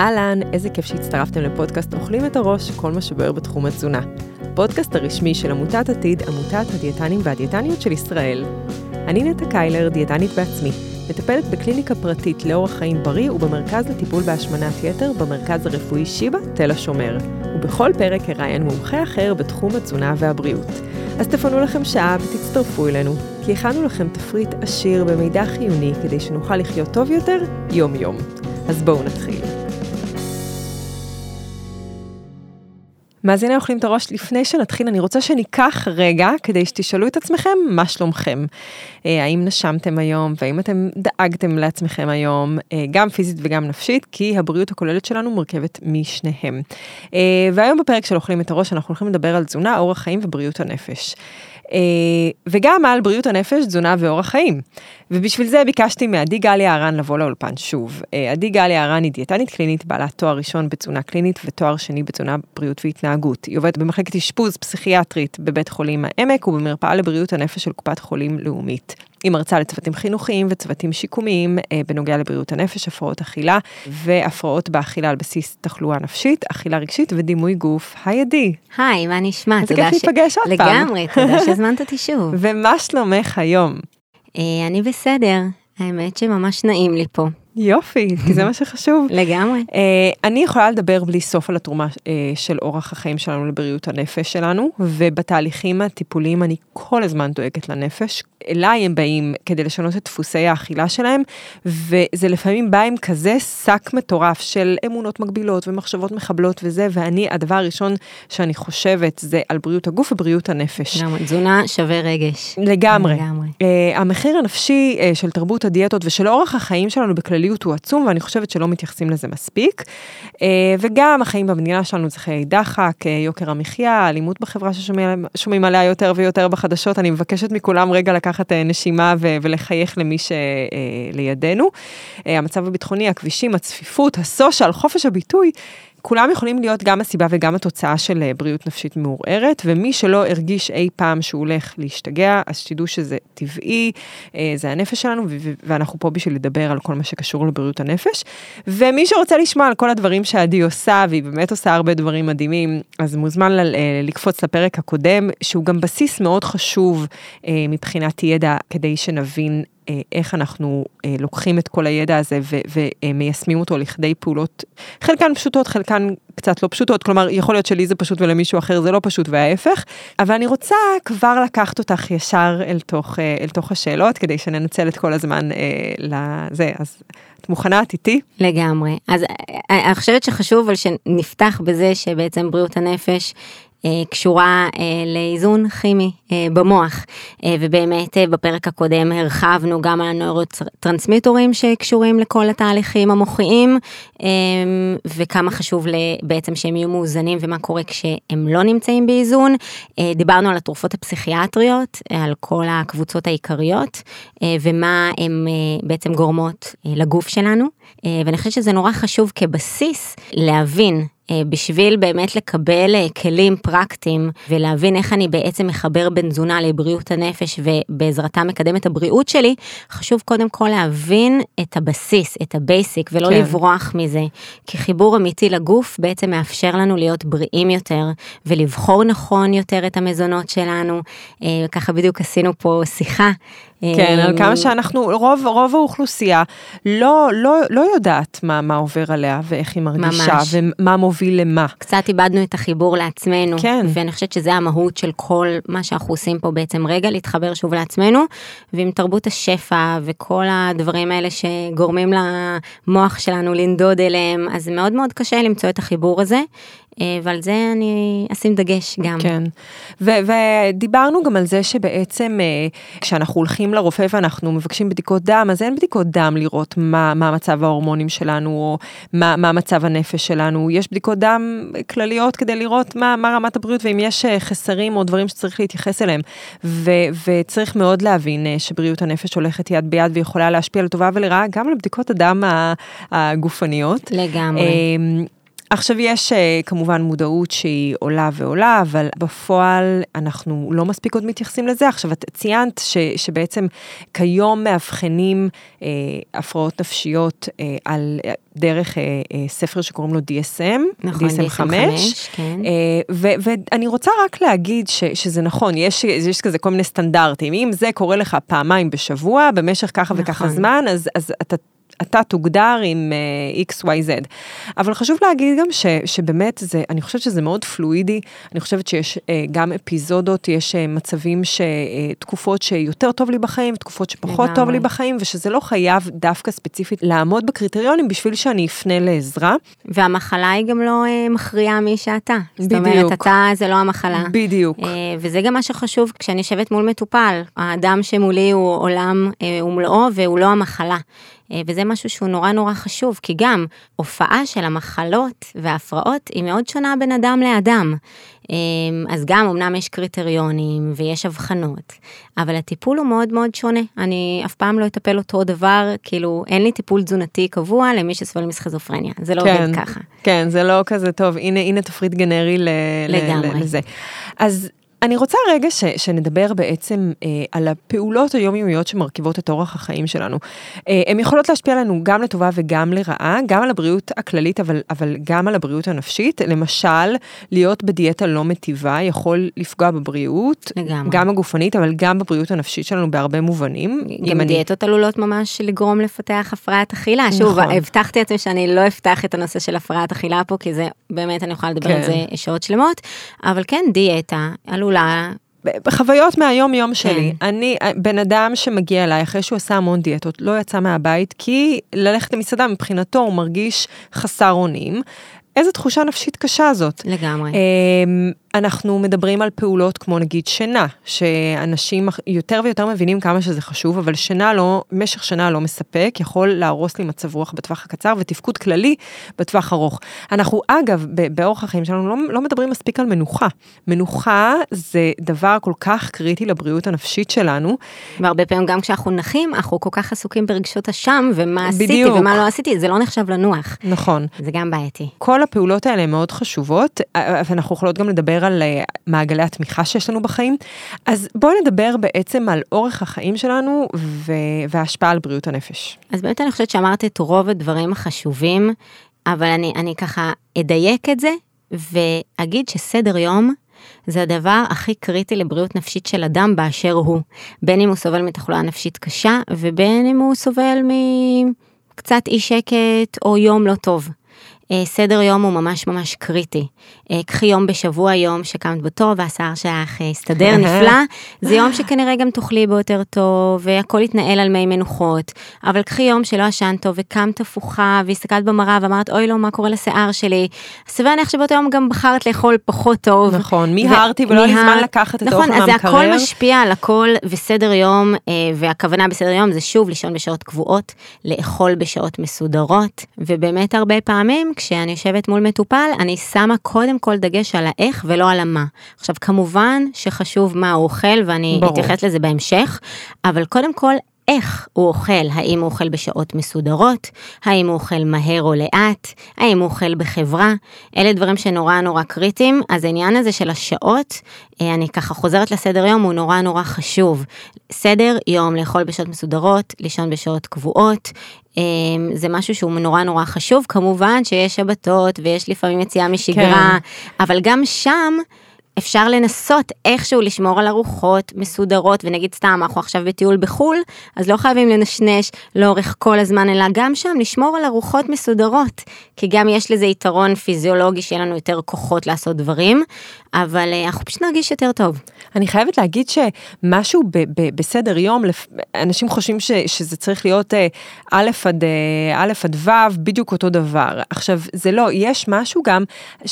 אהלן, איזה כיף שהצטרפתם לפודקאסט אוכלים את הראש, כל מה שבוער בתחום התזונה. הפודקאסט הרשמי של עמותת עתיד, עמותת הדיאטנים והדיאטניות של ישראל. אני נטע קיילר, דיאטנית בעצמי, מטפלת בקליניקה פרטית לאורח חיים בריא ובמרכז לטיפול בהשמנת יתר במרכז הרפואי שיבא, תל השומר. ובכל פרק אראיין מומחה אחר בתחום התזונה והבריאות. אז תפנו לכם שעה ותצטרפו אלינו, כי הכנו לכם תפריט עשיר במידע חיוני כדי שנוכל לחיות טוב יותר יום-יום. אז בואו נתחיל. מאזיני אוכלים את הראש, לפני שנתחיל, אני רוצה שניקח רגע כדי שתשאלו את עצמכם מה שלומכם. אה, האם נשמתם היום, והאם אתם דאגתם לעצמכם היום, אה, גם פיזית וגם נפשית, כי הבריאות הכוללת שלנו מורכבת משניהם. אה, והיום בפרק של אוכלים את הראש, אנחנו הולכים לדבר על תזונה, אורח חיים ובריאות הנפש. וגם על בריאות הנפש, תזונה ואורח חיים. ובשביל זה ביקשתי מעדי גליה הרן לבוא לאולפן שוב. אה, עדי גליה הרן היא דיאטנית קלינית, בעלת תואר ראשון בתזונה קלינית ותואר שני בתזונה בריאות והתנהגות. היא עובדת במחלקת אשפוז פסיכיאטרית בבית חולים העמק ובמרפאה לבריאות הנפש של קופת חולים לאומית. היא מרצה לצוותים חינוכיים וצוותים שיקומיים אה, בנוגע לבריאות הנפש, הפרעות אכילה והפרעות באכילה על בסיס תחלואה נפשית, אכילה רגשית ודימוי גוף. היי עדי. היי, מה נשמע? איזה כיף להיפגש עוד פעם. לגמרי, תודה שהזמנת אותי שוב. ומה שלומך היום? אה, אני בסדר, האמת שממש נעים לי פה. יופי, כי זה מה שחשוב. לגמרי. Uh, אני יכולה לדבר בלי סוף על התרומה uh, של אורח החיים שלנו לבריאות הנפש שלנו, ובתהליכים הטיפוליים אני כל הזמן דואגת לנפש. אליי הם באים כדי לשנות את דפוסי האכילה שלהם, וזה לפעמים בא עם כזה שק מטורף של אמונות מגבילות ומחשבות מחבלות וזה, ואני, הדבר הראשון שאני חושבת זה על בריאות הגוף ובריאות הנפש. לגמרי, תזונה שווה רגש. לגמרי. לגמרי. Uh, המחיר הנפשי uh, של תרבות הדיאטות ושל אורח החיים שלנו בכלליות הוא עצום, ואני חושבת שלא מתייחסים לזה מספיק. Uh, וגם החיים במדינה שלנו זה חיי דחק, uh, יוקר המחיה, אלימות בחברה ששומעים עליה יותר ויותר בחדשות, אני מבקשת מכולם רגע לקחת אה, נשימה ולחייך למי שלידינו. אה, המצב הביטחוני, הכבישים, הצפיפות, הסושיאל, חופש הביטוי, כולם יכולים להיות גם הסיבה וגם התוצאה של אה, בריאות נפשית מעורערת, ומי שלא הרגיש אי פעם שהוא הולך להשתגע, אז שתדעו שזה טבעי, זה הנפש שלנו, ואנחנו פה בשביל לדבר על כל מה שקשור לבריאות הנפש. ומי שרוצה לשמוע על כל הדברים שעדי עושה, והיא באמת עושה הרבה דברים מדהימים, אז מוזמן לקפוץ לפרק הקודם, שהוא גם בסיס מאוד חשוב מבחינת ידע, כדי שנבין אה, איך אנחנו אה, לוקחים את כל הידע הזה ומיישמים אותו לכדי פעולות, חלקן פשוטות, חלקן קצת לא פשוטות, כלומר, יכול להיות שלי זה פשוט ולמישהו אחר זה לא פשוט וההפך, אבל אני רוצה כבר לקחת אותך ישר אל תוך, אה, אל תוך השאלות, כדי שננצל את כל הזמן לזה, אז את מוכנה? את איתי? לגמרי. אז אני חושבת שחשוב אבל שנפתח בזה שבעצם בריאות הנפש אה, קשורה אה, לאיזון כימי אה, במוח ובאמת בפרק הקודם הרחבנו גם על הנוירוטרנסמיטורים שקשורים לכל התהליכים המוחיים וכמה חשוב בעצם שהם יהיו מאוזנים ומה קורה כשהם לא נמצאים באיזון. דיברנו על התרופות הפסיכיאטריות, על כל הקבוצות העיקריות ומה הן בעצם גורמות לגוף שלנו ואני חושבת שזה נורא חשוב כבסיס להבין אה, בשביל באמת לקבל אה, כלים פרקטיים ולהבין איך אני בעצם מחבר בין תזונה לבריאות הנפש ובעזרתה מקדם את הבריאות שלי, חשוב קודם כל להבין את הבסיס, את ה basic ולא כן. לברוח מזה. כי חיבור אמיתי לגוף בעצם מאפשר לנו להיות בריאים יותר ולבחור נכון יותר את המזונות שלנו. אה, ככה בדיוק עשינו פה שיחה כן, על כמה שאנחנו, רוב, רוב האוכלוסייה לא, לא, לא יודעת מה, מה עובר עליה ואיך היא מרגישה ממש. ומה מוביל למה. קצת איבדנו את החיבור לעצמנו, כן. ואני חושבת שזה המהות של כל מה שאנחנו עושים פה בעצם רגע, להתחבר שוב לעצמנו, ועם תרבות השפע וכל הדברים האלה שגורמים למוח שלנו לנדוד אליהם, אז מאוד מאוד קשה למצוא את החיבור הזה. אה, ועל זה אני אשים דגש גם. כן, ו- ודיברנו גם על זה שבעצם אה, כשאנחנו הולכים לרופא ואנחנו מבקשים בדיקות דם, אז אין בדיקות דם לראות מה, מה מצב ההורמונים שלנו או מה, מה מצב הנפש שלנו, יש בדיקות דם כלליות כדי לראות מה, מה רמת הבריאות ואם יש אה, חסרים או דברים שצריך להתייחס אליהם. ו- וצריך מאוד להבין שבריאות הנפש הולכת יד ביד ויכולה להשפיע לטובה ולרעה גם על בדיקות הדם הגופניות. לגמרי. עכשיו, יש אה, כמובן מודעות שהיא עולה ועולה, אבל בפועל אנחנו לא מספיק עוד מתייחסים לזה. עכשיו, את ציינת ש, שבעצם כיום מאבחנים אה, הפרעות נפשיות אה, על דרך אה, אה, ספר שקוראים לו DSM, נכון, DSM 5, כן. אה, ו- ואני רוצה רק להגיד ש- שזה נכון, יש, יש כזה כל מיני סטנדרטים, אם זה קורה לך פעמיים בשבוע, במשך ככה נכון. וככה זמן, אז, אז אתה... אתה תוגדר עם uh, XYZ. אבל חשוב להגיד גם ש, שבאמת, זה, אני חושבת שזה מאוד פלואידי, אני חושבת שיש uh, גם אפיזודות, יש uh, מצבים, ש, uh, תקופות שיותר טוב לי בחיים, תקופות שפחות. טוב לי בחיים, ושזה לא חייב דווקא ספציפית לעמוד בקריטריונים בשביל שאני אפנה לעזרה. והמחלה היא גם לא אה, מכריעה מי שאתה. זאת בדיוק. אומרת, אתה זה לא המחלה. בדיוק. אה, וזה גם מה שחשוב כשאני יושבת מול מטופל. האדם שמולי הוא עולם אה, ומלואו והוא לא המחלה. אה, וזה משהו שהוא נורא נורא חשוב, כי גם הופעה של המחלות וההפרעות היא מאוד שונה בין אדם לאדם. אה, אז גם אמנם יש קריטריונים ויש אבחנות, אבל הטיפול הוא מאוד מאוד שונה. אני אף פעם לא אטפל אותו דבר, כאילו אין לי טיפול תזונתי קבוע למי שסובל מסכיזופרניה, זה לא עובד ככה. כן, זה לא כזה טוב, הנה, הנה תפריט גנרי ל, לגמרי. לזה. אז אני רוצה רגע ש, שנדבר בעצם אה, על הפעולות היומיומיות שמרכיבות את אורח החיים שלנו. אה, הן יכולות להשפיע עלינו גם לטובה וגם לרעה, גם על הבריאות הכללית, אבל, אבל גם על הבריאות הנפשית. למשל, להיות בדיאטה לא מטיבה יכול לפגוע בבריאות, לגמרי. גם הגופנית, אבל גם בבריאות הנפשית שלנו בהרבה מובנים. גם אני- דיאטות עלולות ממש לגרום לפתח הפרעת אכילה. שוב, נכון. הבטחתי לעצמי שאני לא אפתח את הנושא של הפרעת אכילה פה, כי זה באמת, אני יכולה לדבר כן. על זה שעות שלמות, אבל כן, דיאטה עלולה, בחוויות מהיום יום שלי, כן. אני בן אדם שמגיע אליי אחרי שהוא עשה המון דיאטות, לא יצא מהבית, כי ללכת למסעדה מבחינתו הוא מרגיש חסר אונים. איזה תחושה נפשית קשה זאת. לגמרי. אמ, אנחנו מדברים על פעולות כמו נגיד שינה, שאנשים יותר ויותר מבינים כמה שזה חשוב, אבל שינה לא, משך שינה לא מספק, יכול להרוס לי מצב רוח בטווח הקצר ותפקוד כללי בטווח ארוך. אנחנו אגב, באורח החיים שלנו לא, לא מדברים מספיק על מנוחה. מנוחה זה דבר כל כך קריטי לבריאות הנפשית שלנו. והרבה פעמים גם כשאנחנו נחים, אנחנו כל כך עסוקים ברגשות אשם, ומה עשיתי בדיוק. ומה לא עשיתי, זה לא נחשב לנוח. נכון. זה גם בעייתי. כל הפעולות האלה הן מאוד חשובות, אה, ואנחנו יכולות גם לדבר על אה, מעגלי התמיכה שיש לנו בחיים. אז בואו נדבר בעצם על אורך החיים שלנו וההשפעה על בריאות הנפש. אז באמת אני חושבת שאמרת את רוב הדברים החשובים, אבל אני, אני ככה אדייק את זה, ואגיד שסדר יום זה הדבר הכי קריטי לבריאות נפשית של אדם באשר הוא. בין אם הוא סובל מתחלואה נפשית קשה, ובין אם הוא סובל מקצת אי שקט או יום לא טוב. אה, סדר יום הוא ממש ממש קריטי. אה, קחי יום בשבוע, יום שקמת בו טוב והשיער שלך אה, הסתדר נפלא, זה יום שכנראה גם תאכלי בו יותר טוב, והכל יתנהל על מי מנוחות, אבל קחי יום שלא ישנת טוב וקמת הפוכה והסתכלת במראה ואמרת אוי לא מה קורה לשיער שלי, אז סביר להניח שבאותו יום גם בחרת לאכול פחות טוב. נכון, מיהרתי ולא היה לי זמן לקחת את נכון, האוכל אז זה מהמקרר. הכל משפיע על הכל, וסדר יום, והכוונה בסדר יום זה שוב לישון בשעות קבועות, לאכול בשעות מסודרות, ובאמת הרבה פעמים כשאני יושבת מול מטופל, אני שמה קודם כל דגש על האיך ולא על המה. עכשיו כמובן שחשוב מה הוא אוכל, ואני ברור. אתייחס לזה בהמשך, אבל קודם כל איך הוא אוכל, האם הוא אוכל בשעות מסודרות, האם הוא אוכל מהר או לאט, האם הוא אוכל בחברה, אלה דברים שנורא נורא קריטיים, אז העניין הזה של השעות, אה, אני ככה חוזרת לסדר יום, הוא נורא נורא חשוב. סדר יום, לאכול בשעות מסודרות, לישון בשעות קבועות, אה, זה משהו שהוא נורא נורא חשוב, כמובן שיש שבתות ויש לפעמים יציאה משגרה, אבל גם שם, אפשר לנסות איכשהו לשמור על ארוחות מסודרות, ונגיד סתם, אנחנו עכשיו בטיול בחו"ל, אז לא חייבים לנשנש לאורך כל הזמן, אלא גם שם לשמור על ארוחות מסודרות, כי גם יש לזה יתרון פיזיולוגי שיהיה לנו יותר כוחות לעשות דברים, אבל אה, אנחנו פשוט נרגיש יותר טוב. אני חייבת להגיד שמשהו ב- ב- בסדר יום, אנשים חושבים ש- שזה צריך להיות אה, א' עד אה, א' עד ו', בדיוק אותו דבר. עכשיו, זה לא, יש משהו גם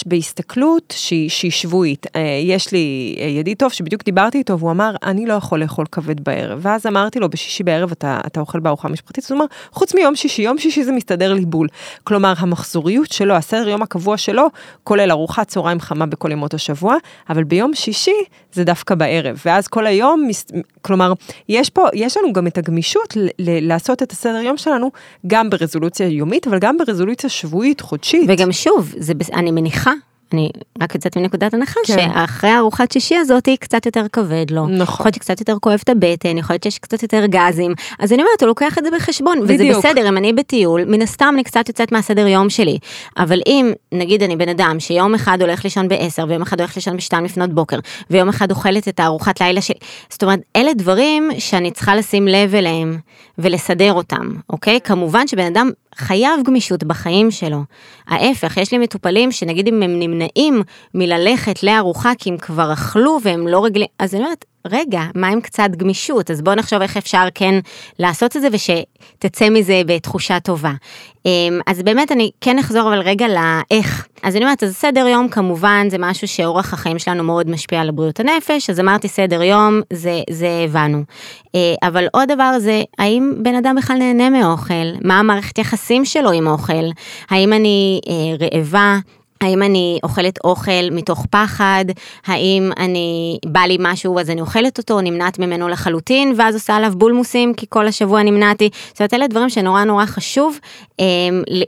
בהסתכלות שהיא, שהיא שבועית. יש לי ידיד טוב שבדיוק דיברתי איתו, והוא אמר, אני לא יכול לאכול כבד בערב. ואז אמרתי לו, בשישי בערב אתה, אתה אוכל בארוחה משפחתית? אז הוא אמר, חוץ מיום שישי, יום שישי זה מסתדר לי בול. כלומר, המחזוריות שלו, הסדר יום הקבוע שלו, כולל ארוחת צהריים חמה בכל ימות השבוע. השבוע, אבל ביום שישי זה דווקא בערב, ואז כל היום, כלומר, יש פה, יש לנו גם את הגמישות לעשות את הסדר יום שלנו גם ברזולוציה יומית, אבל גם ברזולוציה שבועית, חודשית. וגם שוב, זה, אני מניחה אני רק יוצאת מנקודת הנחה כן. שאחרי ארוחת שישי הזאת היא קצת יותר כבד לו. נכון. יכול להיות שקצת יותר כואב את הבטן, יכול להיות שיש קצת יותר גזים. אז אני אומרת, הוא לוקח את זה בחשבון, בדיוק. וזה בסדר, אם אני בטיול, מן הסתם אני קצת יוצאת מהסדר יום שלי. אבל אם, נגיד אני בן אדם שיום אחד הולך לישון ב-10, ויום אחד הולך לישון ב-2 לפנות בוקר, ויום אחד אוכלת את הארוחת לילה שלי, זאת אומרת, אלה דברים שאני צריכה לשים לב אליהם ולסדר אותם, אוקיי? כמובן שבן אדם חייב גמישות בחיים שלו. ההפך, יש לי מטופלים שנגיד אם הם נמנעים מללכת לארוחה כי הם כבר אכלו והם לא רגילים, אז אני אומרת, רגע, מה עם קצת גמישות? אז בואו נחשוב איך אפשר כן לעשות את זה ושתצא מזה בתחושה טובה. אמ, אז באמת אני כן אחזור אבל רגע לאיך. אז אני אומרת, אז סדר יום כמובן זה משהו שאורח החיים שלנו מאוד משפיע על בריאות הנפש, אז אמרתי סדר יום, זה, זה הבנו. אה, אבל עוד דבר זה, האם בן אדם בכלל נהנה מאוכל? מה המערכת יחסים שלו עם אוכל? האם אני אה, רעבה? האם אני אוכלת אוכל מתוך פחד, האם אני, בא לי משהו אז אני אוכלת אותו, נמנעת ממנו לחלוטין, ואז עושה עליו בולמוסים כי כל השבוע נמנעתי. זאת אומרת, אלה דברים שנורא נורא חשוב אה,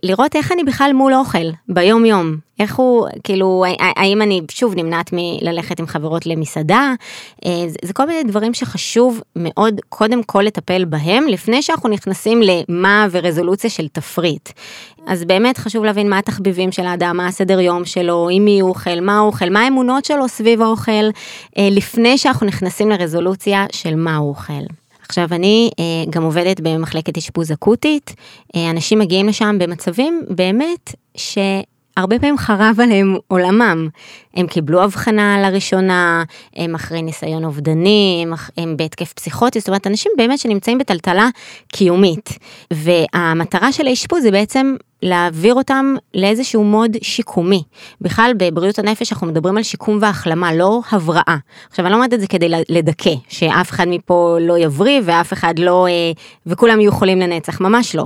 לראות איך אני בכלל מול אוכל, ביום יום. איך הוא, כאילו, האם אני שוב נמנעת מללכת עם חברות למסעדה, אה, זה, זה כל מיני דברים שחשוב מאוד קודם כל לטפל בהם, לפני שאנחנו נכנסים למה ורזולוציה של תפריט. אז באמת חשוב להבין מה התחביבים של האדם, מה הסדר יום שלו, עם מי הוא אוכל, מה הוא אוכל, מה האמונות שלו סביב האוכל, אה, לפני שאנחנו נכנסים לרזולוציה של מה הוא אוכל. עכשיו אני אה, גם עובדת במחלקת אשפוז אקוטית, אנשים מגיעים לשם במצבים באמת ש... הרבה פעמים חרב עליהם עולמם. הם קיבלו הבחנה לראשונה, הם אחרי ניסיון אובדני, הם, הם בהתקף פסיכוטי, זאת אומרת, אנשים באמת שנמצאים בטלטלה קיומית. והמטרה של האשפוז זה בעצם להעביר אותם לאיזשהו מוד שיקומי. בכלל בבריאות הנפש אנחנו מדברים על שיקום והחלמה, לא הבראה. עכשיו אני לא אומרת את זה כדי לדכא, שאף אחד מפה לא יבריא ואף אחד לא, אה, וכולם יהיו חולים לנצח, ממש לא.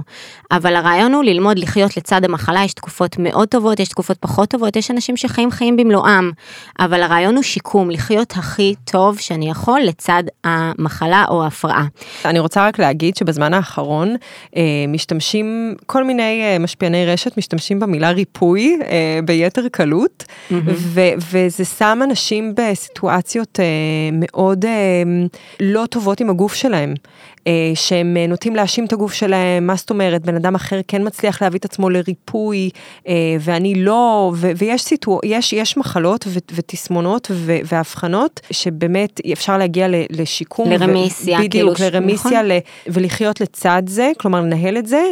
אבל הרעיון הוא ללמוד לחיות לצד המחלה, יש תקופות מאוד טובות, יש תקופות פחות טובות, יש אנשים שחיים חיים במלואם, אבל הרעיון הוא שיקום, לחיות הכי טוב שאני יכול לצד המחלה או ההפרעה. אני רוצה רק להגיד שבזמן האחרון אה, משתמשים כל מיני אה, משפיעים. משפיעני רשת משתמשים במילה ריפוי אה, ביתר קלות, mm-hmm. ו- וזה שם אנשים בסיטואציות אה, מאוד אה, לא טובות עם הגוף שלהם. אה, שהם אה, נוטים להאשים את הגוף שלהם, מה זאת אומרת, בן אדם אחר כן מצליח להביא את עצמו לריפוי, אה, ואני לא, ו- ויש סיטואר, יש, יש מחלות ו- ותסמונות ו- והבחנות, שבאמת אפשר להגיע ל- לשיקום. לרמיסיה, ו- בדיוק, כאילו, לרמיסיה, נכון. ל- ולחיות לצד זה, כלומר לנהל את זה.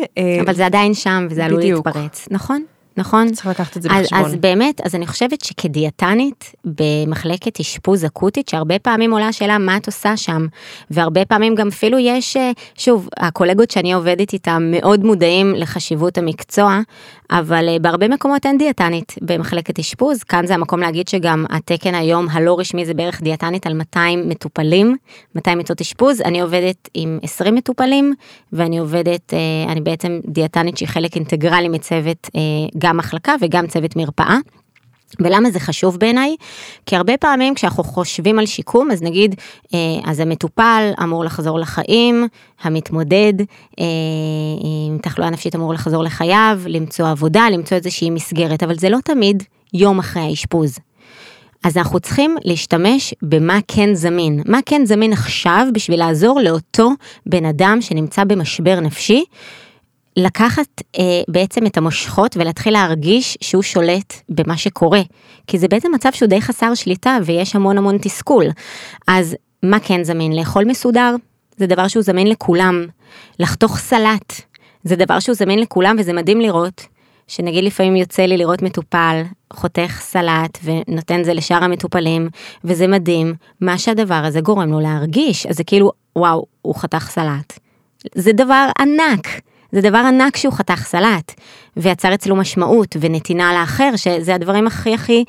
אבל זה עדיין שם וזה עלול להתפרץ, נכון? נכון? צריך לקחת את זה אז, בחשבון. אז באמת, אז אני חושבת שכדיאטנית במחלקת אשפוז אקוטית, שהרבה פעמים עולה השאלה מה את עושה שם, והרבה פעמים גם אפילו יש, אה, שוב, הקולגות שאני עובדת איתם מאוד מודעים לחשיבות המקצוע, אבל אה, בהרבה מקומות אין דיאטנית במחלקת אשפוז, כאן זה המקום להגיד שגם התקן היום הלא רשמי זה בערך דיאטנית על 200 מטופלים, 200 מיטות אשפוז, אני עובדת עם 20 מטופלים, ואני עובדת, אה, אני בעצם דיאטנית שהיא חלק אינטגרלי מצוות גם מחלקה וגם צוות מרפאה. ולמה זה חשוב בעיניי? כי הרבה פעמים כשאנחנו חושבים על שיקום, אז נגיד, אה, אז המטופל אמור לחזור לחיים, המתמודד אה, עם תחלואה נפשית אמור לחזור לחייו, למצוא עבודה, למצוא איזושהי מסגרת, אבל זה לא תמיד יום אחרי האשפוז. אז אנחנו צריכים להשתמש במה כן זמין. מה כן זמין עכשיו בשביל לעזור לאותו בן אדם שנמצא במשבר נפשי, לקחת אה, בעצם את המושכות ולהתחיל להרגיש שהוא שולט במה שקורה. כי זה בעצם מצב שהוא די חסר שליטה ויש המון המון תסכול. אז מה כן זמין? לאכול מסודר? זה דבר שהוא זמין לכולם. לחתוך סלט? זה דבר שהוא זמין לכולם וזה מדהים לראות. שנגיד לפעמים יוצא לי לראות מטופל חותך סלט ונותן זה לשאר המטופלים וזה מדהים מה שהדבר הזה גורם לו להרגיש אז זה כאילו וואו הוא חתך סלט. זה דבר ענק. זה דבר ענק שהוא חתך סלט, ויצר אצלו משמעות ונתינה לאחר, שזה הדברים הכי הכי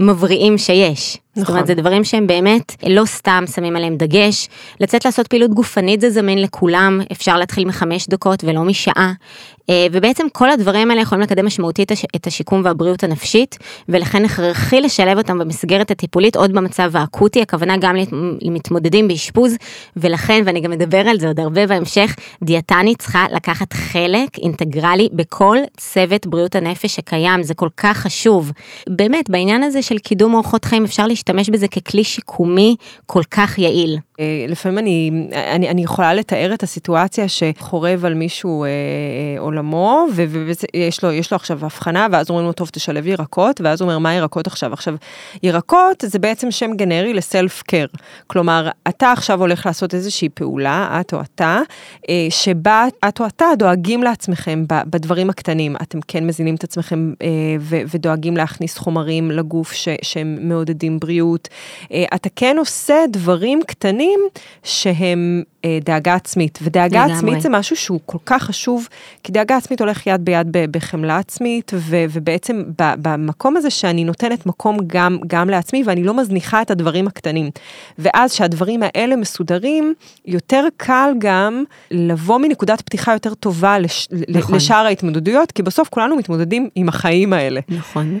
מבריאים שיש. זאת אומרת, זה דברים שהם באמת לא סתם שמים עליהם דגש. לצאת לעשות פעילות גופנית זה זמין לכולם, אפשר להתחיל מחמש דקות ולא משעה. אה, ובעצם כל הדברים האלה יכולים לקדם משמעותית את השיקום והבריאות הנפשית, ולכן הכרחי לשלב אותם במסגרת הטיפולית עוד במצב האקוטי, הכוונה גם למתמודדים באשפוז, ולכן, ואני גם מדבר על זה עוד הרבה בהמשך, דיאטנית צריכה לקחת חלק אינטגרלי בכל צוות בריאות הנפש שקיים, זה כל כך חשוב. באמת, בעניין הזה של קידום אורחות חיים אפשר להשתמש בזה ככלי שיקומי כל כך יעיל. אה, לפעמים אני, אני, אני יכולה לתאר את הסיטואציה שחורב על מישהו אה, אה, עולמו, ויש לו, לו עכשיו הבחנה, ואז אומרים לו, טוב, תשלב ירקות, ואז הוא אומר, מה ירקות עכשיו? עכשיו, ירקות זה בעצם שם גנרי לסלף קר. כלומר, אתה עכשיו הולך לעשות איזושהי פעולה, את או אתה, אה, שבה את או אתה דואגים לעצמכם בדברים הקטנים. אתם כן מזינים את עצמכם אה, ו, ודואגים להכניס חומרים לגוף ש, שהם מעודדים בריאות. אה, אתה כן עושה דברים קטנים. שהם אה, דאגה עצמית, ודאגה לגמרי. עצמית זה משהו שהוא כל כך חשוב, כי דאגה עצמית הולך יד ביד בחמלה עצמית, ו, ובעצם במקום הזה שאני נותנת מקום גם, גם לעצמי, ואני לא מזניחה את הדברים הקטנים. ואז שהדברים האלה מסודרים, יותר קל גם לבוא מנקודת פתיחה יותר טובה לש, נכון. לשאר ההתמודדויות, כי בסוף כולנו מתמודדים עם החיים האלה. נכון,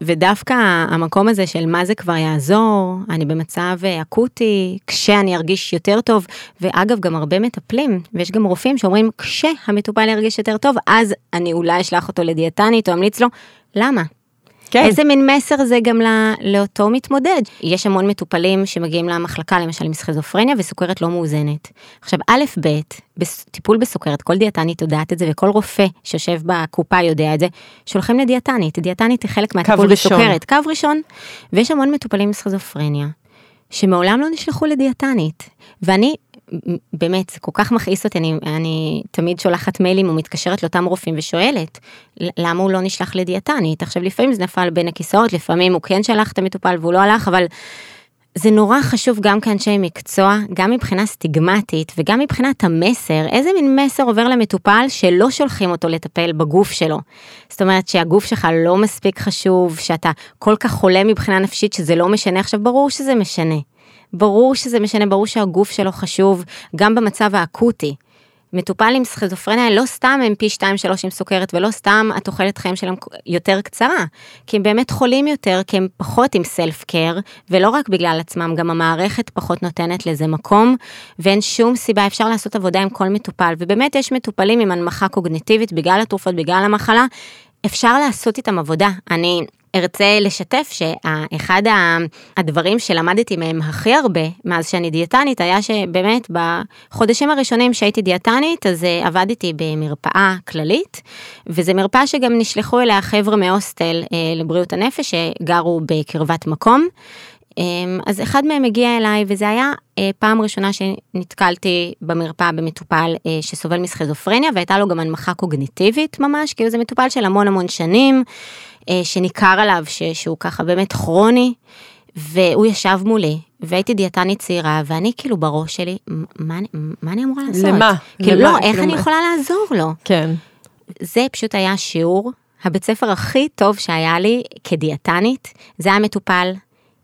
ודווקא המקום הזה של מה זה כבר יעזור, אני במצב אה, אקוטי, כשאני ארגיש יותר טוב, ואגב, גם הרבה מטפלים, ויש גם רופאים שאומרים, כשהמטופל ירגיש יותר טוב, אז אני אולי אשלח אותו לדיאטנית או אמליץ לו. למה? כן. איזה מין מסר זה גם לא, לאותו מתמודד. יש המון מטופלים שמגיעים למחלקה, למשל עם סכיזופרניה וסוכרת לא מאוזנת. עכשיו, א', ב', טיפול בסוכרת, כל דיאטנית יודעת את זה, וכל רופא שיושב בקופה יודע את זה, שולחים לדיאטנית. דיאטנית היא חלק מהטיפול בסוכרת. קו ראשון. ויש המון מטופלים עם סכיזופרניה, שמעולם לא נשלחו לדיאטנית. ואני באמת, זה כל כך מכעיס אותי, אני, אני תמיד שולחת מיילים ומתקשרת לאותם רופאים ושואלת, למה הוא לא נשלח לדיאטנית? עכשיו, לפעמים זה נפל בין הכיסאות, לפעמים הוא כן שלח את המטופל והוא לא הלך, אבל זה נורא חשוב גם כאנשי מקצוע, גם מבחינה סטיגמטית וגם מבחינת המסר, איזה מין מסר עובר למטופל שלא שולחים אותו לטפל בגוף שלו. זאת אומרת שהגוף שלך לא מספיק חשוב, שאתה כל כך חולה מבחינה נפשית שזה לא משנה, עכשיו ברור שזה משנה. ברור שזה משנה, ברור שהגוף שלו חשוב, גם במצב האקוטי. מטופל עם סכיזופרניה לא סתם הם פי 2-3 עם סוכרת ולא סתם התוחלת חיים שלהם יותר קצרה, כי הם באמת חולים יותר, כי הם פחות עם סלף קר, ולא רק בגלל עצמם, גם המערכת פחות נותנת לזה מקום, ואין שום סיבה, אפשר לעשות עבודה עם כל מטופל, ובאמת יש מטופלים עם הנמכה קוגניטיבית בגלל התרופות, בגלל המחלה, אפשר לעשות איתם עבודה. אני ארצה לשתף שאחד הדברים שלמדתי מהם הכי הרבה מאז שאני דיאטנית היה שבאמת בחודשים הראשונים שהייתי דיאטנית אז אה, עבדתי במרפאה כללית וזה מרפאה שגם נשלחו אליה חבר'ה מהוסטל אה, לבריאות הנפש שגרו בקרבת מקום. אמ, אז אחד מהם הגיע אליי וזה היה אה, פעם ראשונה שנתקלתי במרפאה במטופל שסובל מסכיזופרניה והייתה לו גם הנמכה קוגניטיבית ממש כאילו זה מטופל של המון המון שנים שניכר עליו ש, שהוא ככה באמת כרוני, והוא ישב מולי, והייתי דיאטנית צעירה, ואני כאילו בראש שלי, מה, מה אני אמורה לעשות? למה? כאילו, למה? לא, איך כאילו אני יכולה לעזור לו? כן. זה פשוט היה שיעור, הבית ספר הכי טוב שהיה לי כדיאטנית, זה היה מטופל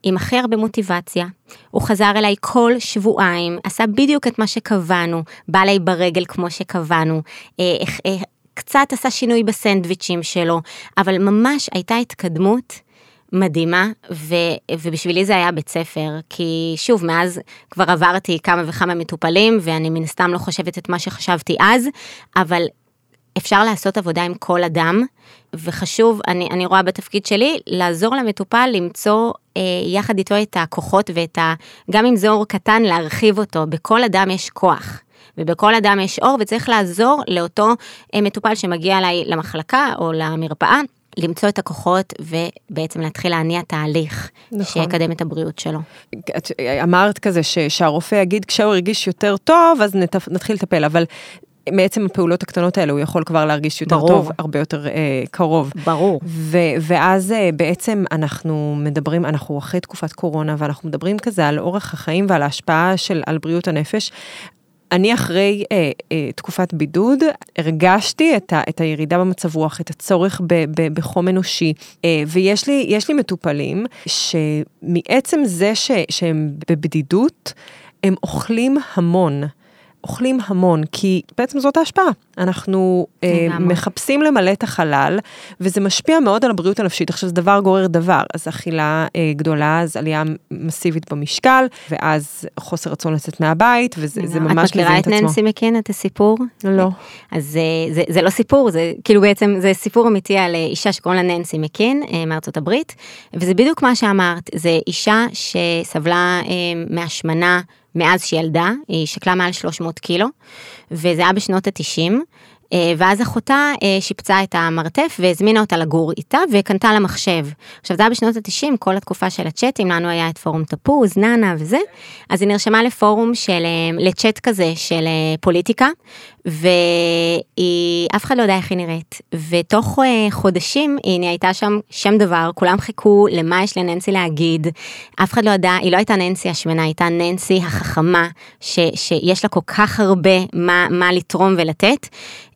עם הכי הרבה מוטיבציה. הוא חזר אליי כל שבועיים, עשה בדיוק את מה שקבענו, בא אליי ברגל כמו שקבענו, אה, אה, קצת עשה שינוי בסנדוויצ'ים שלו, אבל ממש הייתה התקדמות מדהימה, ו, ובשבילי זה היה בית ספר, כי שוב, מאז כבר עברתי כמה וכמה מטופלים, ואני מן הסתם לא חושבת את מה שחשבתי אז, אבל אפשר לעשות עבודה עם כל אדם, וחשוב, אני, אני רואה בתפקיד שלי, לעזור למטופל למצוא אה, יחד איתו את הכוחות ואת ה... גם אם זה אור קטן, להרחיב אותו. בכל אדם יש כוח. ובכל אדם יש אור וצריך לעזור לאותו אה, מטופל שמגיע אליי למחלקה או למרפאה. למצוא את הכוחות ובעצם להתחיל להניע תהליך נכון. שיקדם את הבריאות שלו. את אמרת כזה ש, שהרופא יגיד כשהוא הרגיש יותר טוב אז נת, נתחיל לטפל אבל מעצם הפעולות הקטנות האלה הוא יכול כבר להרגיש יותר ברור. טוב, הרבה יותר אה, קרוב. ברור. ו, ואז אה, בעצם אנחנו מדברים, אנחנו אחרי תקופת קורונה ואנחנו מדברים כזה על אורח החיים ועל ההשפעה של, על בריאות הנפש. אני אחרי אה, אה, תקופת בידוד הרגשתי את, ה, את הירידה במצב רוח, את הצורך ב, ב, בחום אנושי, אה, ויש לי, לי מטופלים שמעצם זה ש, שהם בבדידות, הם אוכלים המון. אוכלים המון, כי בעצם זאת ההשפעה. אנחנו אה, מחפשים למלא את החלל, וזה משפיע מאוד על הבריאות הנפשית. עכשיו, זה דבר גורר דבר, אז אכילה אה, גדולה, אז עלייה מסיבית במשקל, ואז חוסר רצון לצאת מהבית, וזה ממש מבין את עצמו. את מכירה את ננסי מקין, את הסיפור? לא. אז זה, אה, זה, זה לא סיפור, זה כאילו בעצם, זה סיפור אמיתי על אה, אישה שקוראים לה ננסי מקין, אה, מארצות הברית, וזה בדיוק מה שאמרת, זה אישה שסבלה אה, מהשמנה. מאז שהיא ילדה, היא שקלה מעל 300 קילו, וזה היה בשנות ה-90. אה, ואז אחותה אה, שיפצה את המרתף והזמינה אותה לגור איתה וקנתה לה מחשב. עכשיו זה היה בשנות ה-90, כל התקופה של הצ'אטים, לנו היה את פורום תפוז, נאנה וזה, אז היא נרשמה לפורום של, אה, לצ'אט כזה של פוליטיקה, ואף אחד לא יודע איך היא נראית. ותוך חודשים היא הייתה שם שם דבר, כולם חיכו למה יש לננסי להגיד, אף אחד לא ידע, היא לא הייתה ננסי השמנה, הייתה ננסי החכמה, ש, שיש לה כל כך הרבה מה, מה לתרום ולתת.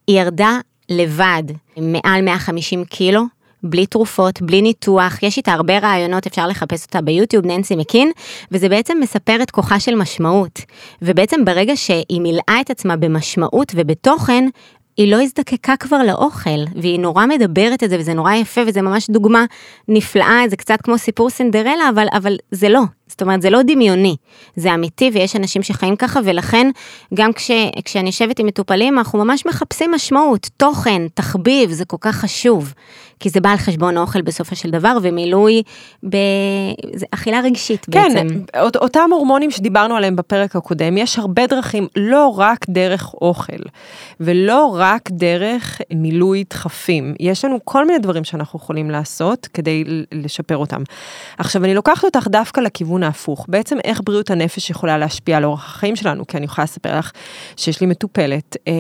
היא ירדה לבד מעל 150 קילו, בלי תרופות, בלי ניתוח, יש איתה הרבה רעיונות, אפשר לחפש אותה ביוטיוב, ננסי מקין, וזה בעצם מספר את כוחה של משמעות. ובעצם ברגע שהיא מילאה את עצמה במשמעות ובתוכן, היא לא הזדקקה כבר לאוכל, והיא נורא מדברת את זה, וזה נורא יפה, וזה ממש דוגמה נפלאה, זה קצת כמו סיפור סינדרלה, אבל, אבל זה לא, זאת אומרת, זה לא דמיוני, זה אמיתי ויש אנשים שחיים ככה, ולכן גם כש, כשאני יושבת עם מטופלים, אנחנו ממש מחפשים משמעות, תוכן, תחביב, זה כל כך חשוב, כי זה בא על חשבון אוכל בסופו של דבר, ומילוי באכילה רגשית כן, בעצם. כן, אותם הורמונים שדיברנו עליהם בפרק הקודם, יש הרבה דרכים, לא רק דרך אוכל, ולא רק דרך מילוי דחפים, יש לנו כל מיני דברים שאנחנו יכולים לעשות כדי לשפר אותם. עכשיו, אני לוקחת אותך דווקא לכיוון. לכיוון ההפוך. בעצם איך בריאות הנפש יכולה להשפיע על אורח החיים שלנו, כי אני יכולה לספר לך שיש לי מטופלת אה,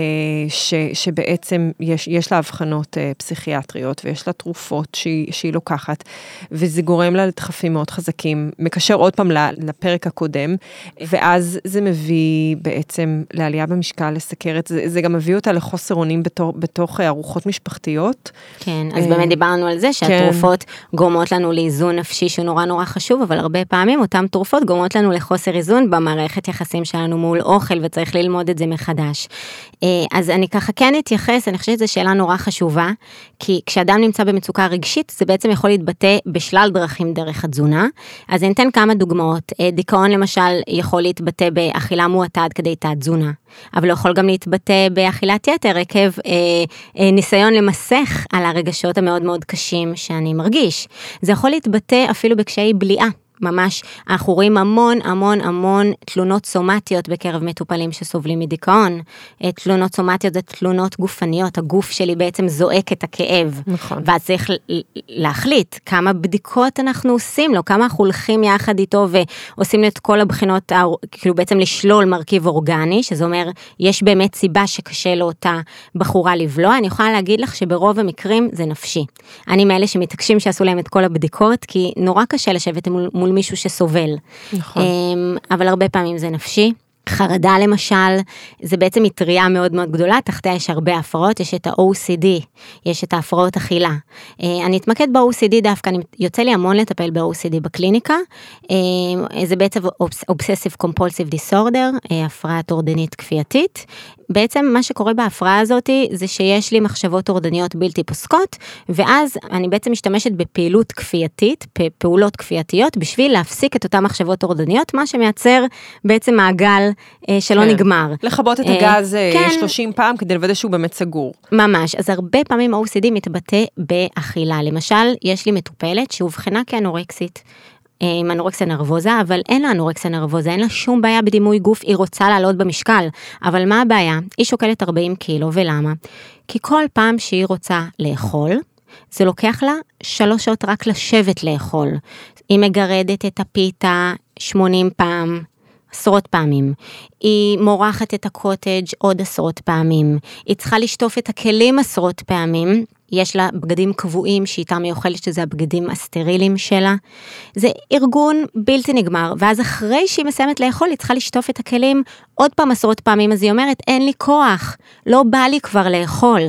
ש, שבעצם יש, יש לה אבחנות אה, פסיכיאטריות ויש לה תרופות שהיא, שהיא לוקחת, וזה גורם לה לדחפים מאוד חזקים. מקשר עוד פעם לפרק הקודם, ואז זה מביא בעצם לעלייה במשקל, לסכרת, זה, זה גם מביא אותה לחוסר אונים בתוך, בתוך ארוחות משפחתיות. כן, אז אה, באמת דיברנו על זה שהתרופות כן. גורמות לנו לאיזון נפשי שהוא נורא נורא חשוב, אבל הרבה פעמים אותן תרופות גורמות לנו לחוסר איזון במערכת יחסים שלנו מול אוכל וצריך ללמוד את זה מחדש. אה, אז אני ככה כן אתייחס, אני חושבת שזו שאלה נורא חשובה, כי כשאדם נמצא במצוקה רגשית זה בעצם יכול להתבטא בשלל דרכים דרך התזונה. אז אני אתן כמה דוגמאות, אה, דיכאון למשל יכול להתבטא באכילה מועטה עד כדי תת תזונה, אבל הוא יכול גם להתבטא באכילת יתר עקב אה, אה, ניסיון למסך על הרגשות המאוד מאוד קשים שאני מרגיש. זה יכול להתבטא אפילו בקשיי בליעה. ממש, אנחנו רואים המון המון המון תלונות סומטיות בקרב מטופלים שסובלים מדיכאון. אה, תלונות סומטיות זה תלונות גופניות, הגוף שלי בעצם זועק את הכאב. נכון. ואז צריך להחליט כמה בדיקות אנחנו עושים לו, כמה אנחנו הולכים יחד איתו ועושים את כל הבחינות, כאילו בעצם לשלול מרכיב אורגני, שזה אומר, יש באמת סיבה שקשה לאותה בחורה לבלוע. אני יכולה להגיד לך שברוב המקרים זה נפשי. אני מאלה שמתעקשים שעשו להם את כל הבדיקות, כי נורא קשה לשבת מול מול מישהו שסובל. נכון. אמ, אבל הרבה פעמים זה נפשי. חרדה למשל, זה בעצם מטריה מאוד מאוד גדולה, תחתיה יש הרבה הפרעות, יש את ה-OCD, יש את ההפרעות אכילה. אה, אני אתמקד ב-OCD דווקא, אני, יוצא לי המון לטפל ב-OCD בקליניקה, אה, זה בעצם Obsessive Compulsive Disorder, אה, הפרעה טורדנית כפייתית. בעצם מה שקורה בהפרעה הזאת זה שיש לי מחשבות טורדניות בלתי פוסקות, ואז אני בעצם משתמשת בפעילות כפייתית, פעולות כפייתיות, בשביל להפסיק את אותן מחשבות טורדניות, מה שמייצר בעצם מעגל אה, שלא כן. נגמר. לכבות את אה, הגז אה, כן. 30 פעם כדי לוודא שהוא באמת סגור. ממש, אז הרבה פעמים ה-OCD מתבטא באכילה. למשל, יש לי מטופלת שאובחנה כאנורקסית. עם אנורקסיה נרבוזה, אבל אין לה אנורקסיה נרבוזה, אין לה שום בעיה בדימוי גוף, היא רוצה לעלות במשקל. אבל מה הבעיה? היא שוקלת 40 קילו, ולמה? כי כל פעם שהיא רוצה לאכול, זה לוקח לה שלוש שעות רק לשבת לאכול. היא מגרדת את הפיתה 80 פעם, עשרות פעמים. היא מורחת את הקוטג' עוד עשרות פעמים. היא צריכה לשטוף את הכלים עשרות פעמים. יש לה בגדים קבועים שאיתם היא אוכלת, שזה הבגדים הסטרילים שלה. זה ארגון בלתי נגמר, ואז אחרי שהיא מסיימת לאכול, היא צריכה לשטוף את הכלים עוד פעם עשרות פעמים, אז היא אומרת, אין לי כוח, לא בא לי כבר לאכול.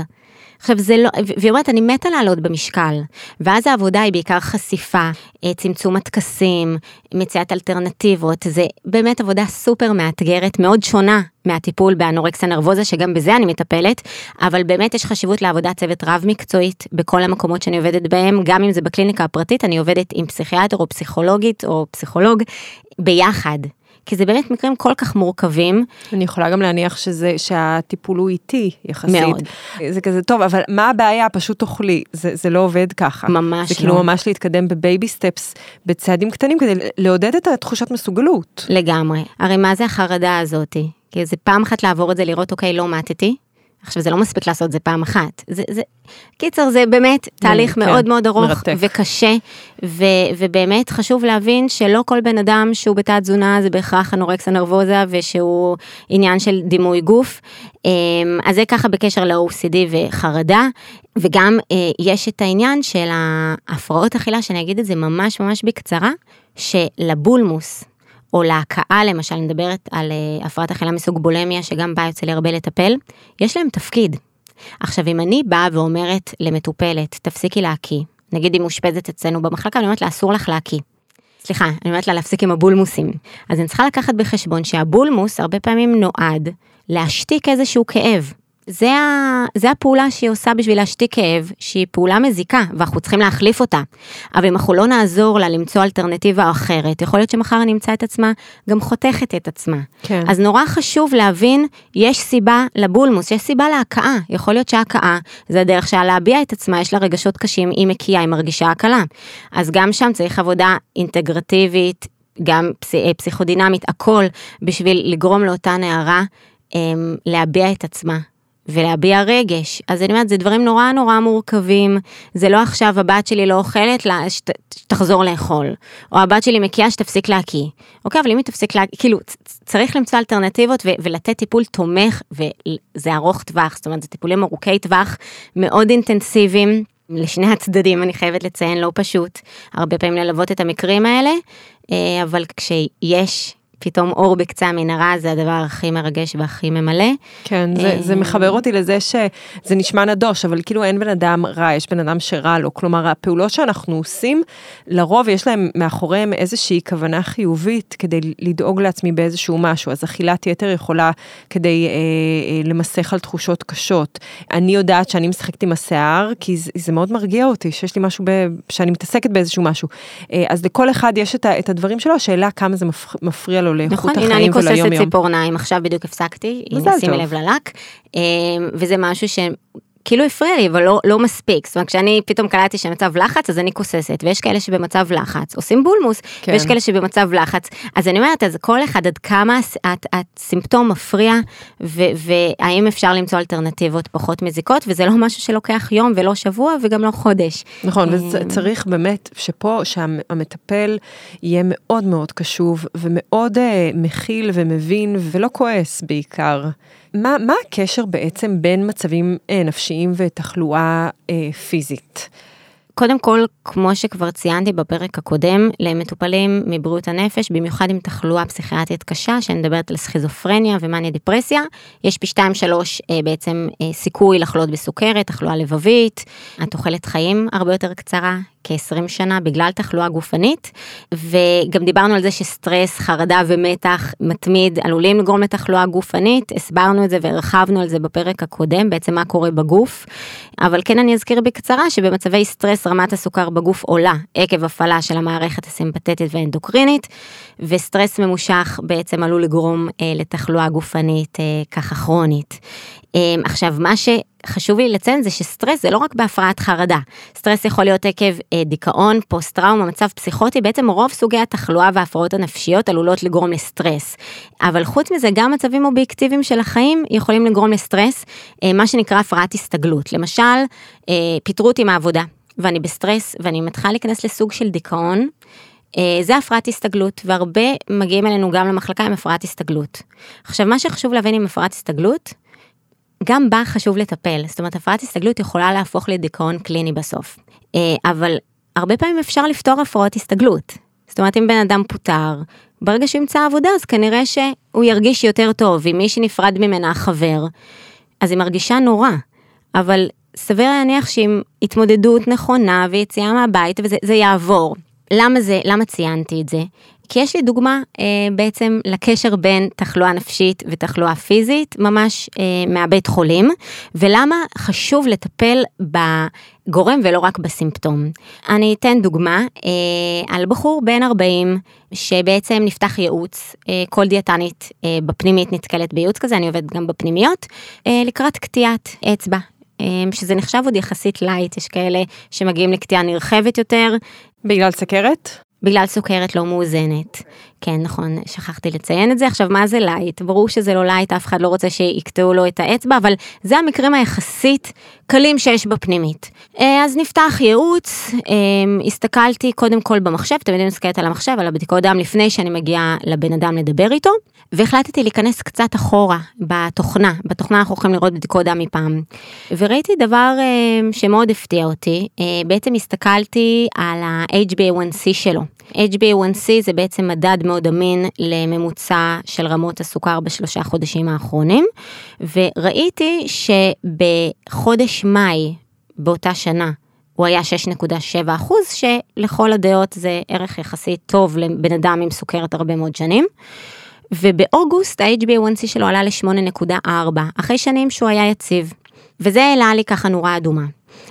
עכשיו זה לא, והיא אומרת, אני מתה לעלות במשקל. ואז העבודה היא בעיקר חשיפה, אה, צמצום הטקסים, מציאת אלטרנטיבות, זה באמת עבודה סופר מאתגרת, מאוד שונה מהטיפול באנורקסיה נרבוזה, שגם בזה אני מטפלת, אבל באמת יש חשיבות לעבודת צוות רב מקצועית בכל המקומות שאני עובדת בהם, גם אם זה בקליניקה הפרטית, אני עובדת עם פסיכיאטר או פסיכולוגית או פסיכולוג ביחד. כי זה באמת מקרים כל כך מורכבים. אני יכולה גם להניח שזה, שהטיפול הוא איטי יחסית. מאוד. זה כזה טוב, אבל מה הבעיה? פשוט תאכלי. זה, זה לא עובד ככה. ממש זה כאילו לא. ממש להתקדם בבייבי סטפס, בצעדים קטנים, כדי לעודד את התחושת מסוגלות. לגמרי. הרי מה זה החרדה הזאתי? כי זה פעם אחת לעבור את זה, לראות, אוקיי, לא מתתי. עכשיו, זה לא מספיק לעשות זה פעם אחת. זה, זה, קיצר, זה באמת תהליך כן, מאוד מאוד ארוך מרתק. וקשה, ו, ובאמת חשוב להבין שלא כל בן אדם שהוא בתת תזונה זה בהכרח אנורקסיה נרבוזה, ושהוא עניין של דימוי גוף. אמ, אז זה ככה בקשר ל-OCD וחרדה, וגם אה, יש את העניין של ההפרעות אכילה, שאני אגיד את זה ממש ממש בקצרה, שלבולמוס, או להקאה למשל, אני מדברת על uh, הפרעת אכילה מסוג בולמיה, שגם בה יוצא לי הרבה לטפל, יש להם תפקיד. עכשיו, אם אני באה ואומרת למטופלת, תפסיקי להקיא, נגיד היא מאושפזת אצלנו במחלקה, אני אומרת לה, אסור לך להקיא. סליחה, אני אומרת לה להפסיק עם הבולמוסים. אז אני צריכה לקחת בחשבון שהבולמוס הרבה פעמים נועד להשתיק איזשהו כאב. זה, ה, זה הפעולה שהיא עושה בשביל להשתיק כאב, שהיא פעולה מזיקה, ואנחנו צריכים להחליף אותה. אבל אם אנחנו לא נעזור לה למצוא אלטרנטיבה אחרת, יכול להיות שמחר נמצא את עצמה גם חותכת את עצמה. כן. אז נורא חשוב להבין, יש סיבה לבולמוס, יש סיבה להכאה. יכול להיות שההכאה זה הדרך שלה להביע את עצמה, יש לה רגשות קשים, היא מקיאה, היא מרגישה הקלה. אז גם שם צריך עבודה אינטגרטיבית, גם פס, אה, פסיכודינמית, הכל, בשביל לגרום לאותה נערה הם, להביע את עצמה. ולהביע רגש. אז אני אומרת, זה דברים נורא נורא מורכבים. זה לא עכשיו הבת שלי לא אוכלת, לה, שת, שתחזור לאכול. או הבת שלי מקיאה שתפסיק להקיא. אוקיי, אבל אם היא תפסיק להקיא, כאילו, צריך למצוא אלטרנטיבות ו- ולתת טיפול תומך, וזה ארוך טווח, זאת אומרת, זה טיפולים ארוכי טווח, מאוד אינטנסיביים. לשני הצדדים, אני חייבת לציין, לא פשוט. הרבה פעמים ללוות את המקרים האלה, אה, אבל כשיש פתאום אור בקצה המנהרה, זה הדבר הכי מרגש והכי ממלא. כן, זה, זה מחבר אותי לזה שזה נשמע נדוש, אבל כאילו אין בן אדם רע, יש בן אדם שרע לו. כלומר, הפעולות שאנחנו עושים, לרוב יש להם מאחוריהם איזושהי כוונה חיובית כדי לדאוג לעצמי באיזשהו משהו. אז אכילת יתר יכולה כדי אה, אה, למסך על תחושות קשות. אני יודעת שאני משחקת עם השיער, כי זה, זה מאוד מרגיע אותי, שיש לי משהו, ב, שאני מתעסקת באיזשהו משהו. אה, אז לכל אחד יש את, ה, את הדברים שלו, השאלה כמה זה מפ, מפריע לו לאיכות נכון, החיים הנה אני וליום כוססת יום. ציפורניים, עכשיו בדיוק הפסקתי, הנה שימי. לב ללק, אה, וזה משהו ש... כאילו הפריע לי, אבל לא, לא מספיק. זאת אומרת, כשאני פתאום קלטתי שמצב לחץ, אז אני כוססת, ויש כאלה שבמצב לחץ עושים בולמוס, כן. ויש כאלה שבמצב לחץ. אז אני אומרת, אז כל אחד, עד כמה הת- הסימפטום מפריע, ו- והאם אפשר למצוא אלטרנטיבות פחות מזיקות, וזה לא משהו שלוקח יום ולא שבוע וגם לא חודש. נכון, אה, וצריך באמת שפה, שהמטפל יהיה מאוד מאוד קשוב ומאוד אה, מכיל ומבין ולא כועס בעיקר. מה, מה הקשר בעצם בין מצבים אה, נפשיים ותחלואה אה, פיזית? קודם כל, כמו שכבר ציינתי בפרק הקודם, למטופלים מבריאות הנפש, במיוחד עם תחלואה פסיכיאטרית קשה, שאני מדברת על סכיזופרניה ומאניה דיפרסיה, יש פי 2-3 אה, בעצם אה, סיכוי לחלות בסוכרת, תחלואה לבבית, התוחלת חיים הרבה יותר קצרה, כ-20 שנה בגלל תחלואה גופנית, וגם דיברנו על זה שסטרס, חרדה ומתח מתמיד עלולים לגרום לתחלואה גופנית, הסברנו את זה והרחבנו על זה בפרק הקודם, בעצם מה קורה בגוף, אבל כן אני אזכיר בקצרה שבמצבי סטרס רמת הסוכר בגוף עולה עקב הפעלה של המערכת הסימפתטית והאנדוקרינית, וסטרס ממושך בעצם עלול לגרום אה, לתחלואה גופנית אה, ככה כרונית. אה, עכשיו, מה שחשוב לי לציין זה שסטרס זה לא רק בהפרעת חרדה, סטרס יכול להיות עקב אה, דיכאון, פוסט טראומה, מצב פסיכוטי, בעצם רוב סוגי התחלואה וההפרעות הנפשיות עלולות לגרום לסטרס. אבל חוץ מזה, גם מצבים אובייקטיביים של החיים יכולים לגרום לסטרס, אה, מה שנקרא הפרעת הסתגלות. למשל, אה, פיטרו אותי מהעבודה, ואני בסטרס, ואני מתחילה להיכנס לסוג של דיכאון. אה, זה הפרעת הסתגלות, והרבה מגיעים אלינו גם למחלקה עם הפרעת הסתגלות. עכשיו, מה שחשוב להבין עם הפרעת הסתגלות, גם בה חשוב לטפל, זאת אומרת הפרעת הסתגלות יכולה להפוך לדיכאון קליני בסוף, אה, אבל הרבה פעמים אפשר לפתור הפרעות הסתגלות. זאת אומרת אם בן אדם פוטר, ברגע שהוא ימצא עבודה אז כנראה שהוא ירגיש יותר טוב, אם מי שנפרד ממנה חבר, אז היא מרגישה נורא, אבל סביר להניח שעם התמודדות נכונה ויציאה מהבית וזה יעבור. למה זה, למה ציינתי את זה? כי יש לי דוגמה אה, בעצם לקשר בין תחלואה נפשית ותחלואה פיזית, ממש אה, מהבית חולים, ולמה חשוב לטפל בגורם ולא רק בסימפטום. אני אתן דוגמה אה, על בחור בן 40 שבעצם נפתח ייעוץ, אה, כל דיאטנית אה, בפנימית נתקלת בייעוץ כזה, אני עובדת גם בפנימיות, אה, לקראת קטיעת אצבע. אה, שזה נחשב עוד יחסית light, יש כאלה שמגיעים לקטיעה נרחבת יותר. בגלל סכרת? בגלל סוכרת לא מאוזנת. כן, נכון, שכחתי לציין את זה. עכשיו, מה זה light? ברור שזה לא light, אף אחד לא רוצה שיקטעו לו את האצבע, אבל זה המקרים היחסית קלים שיש בפנימית. אה, אז נפתח ייעוץ, אה, הסתכלתי קודם כל במחשב, תמיד אני מסתכלת על המחשב, על הבדיקות דם לפני שאני מגיעה לבן אדם לדבר איתו, והחלטתי להיכנס קצת אחורה בתוכנה, בתוכנה אנחנו הולכים לראות בדיקות דם מפעם. וראיתי דבר אה, שמאוד הפתיע אותי, בעצם הסתכלתי על ה-HbA1c שלו. HbA1c זה בעצם מדד מאוד אמין לממוצע של רמות הסוכר בשלושה חודשים האחרונים, וראיתי שבחודש מאי באותה שנה הוא היה 6.7 אחוז, שלכל הדעות זה ערך יחסית טוב לבן אדם עם סוכרת הרבה מאוד שנים. ובאוגוסט ה-HbA1c שלו עלה ל-8.4, אחרי שנים שהוא היה יציב. וזה העלה לי ככה נורה אדומה.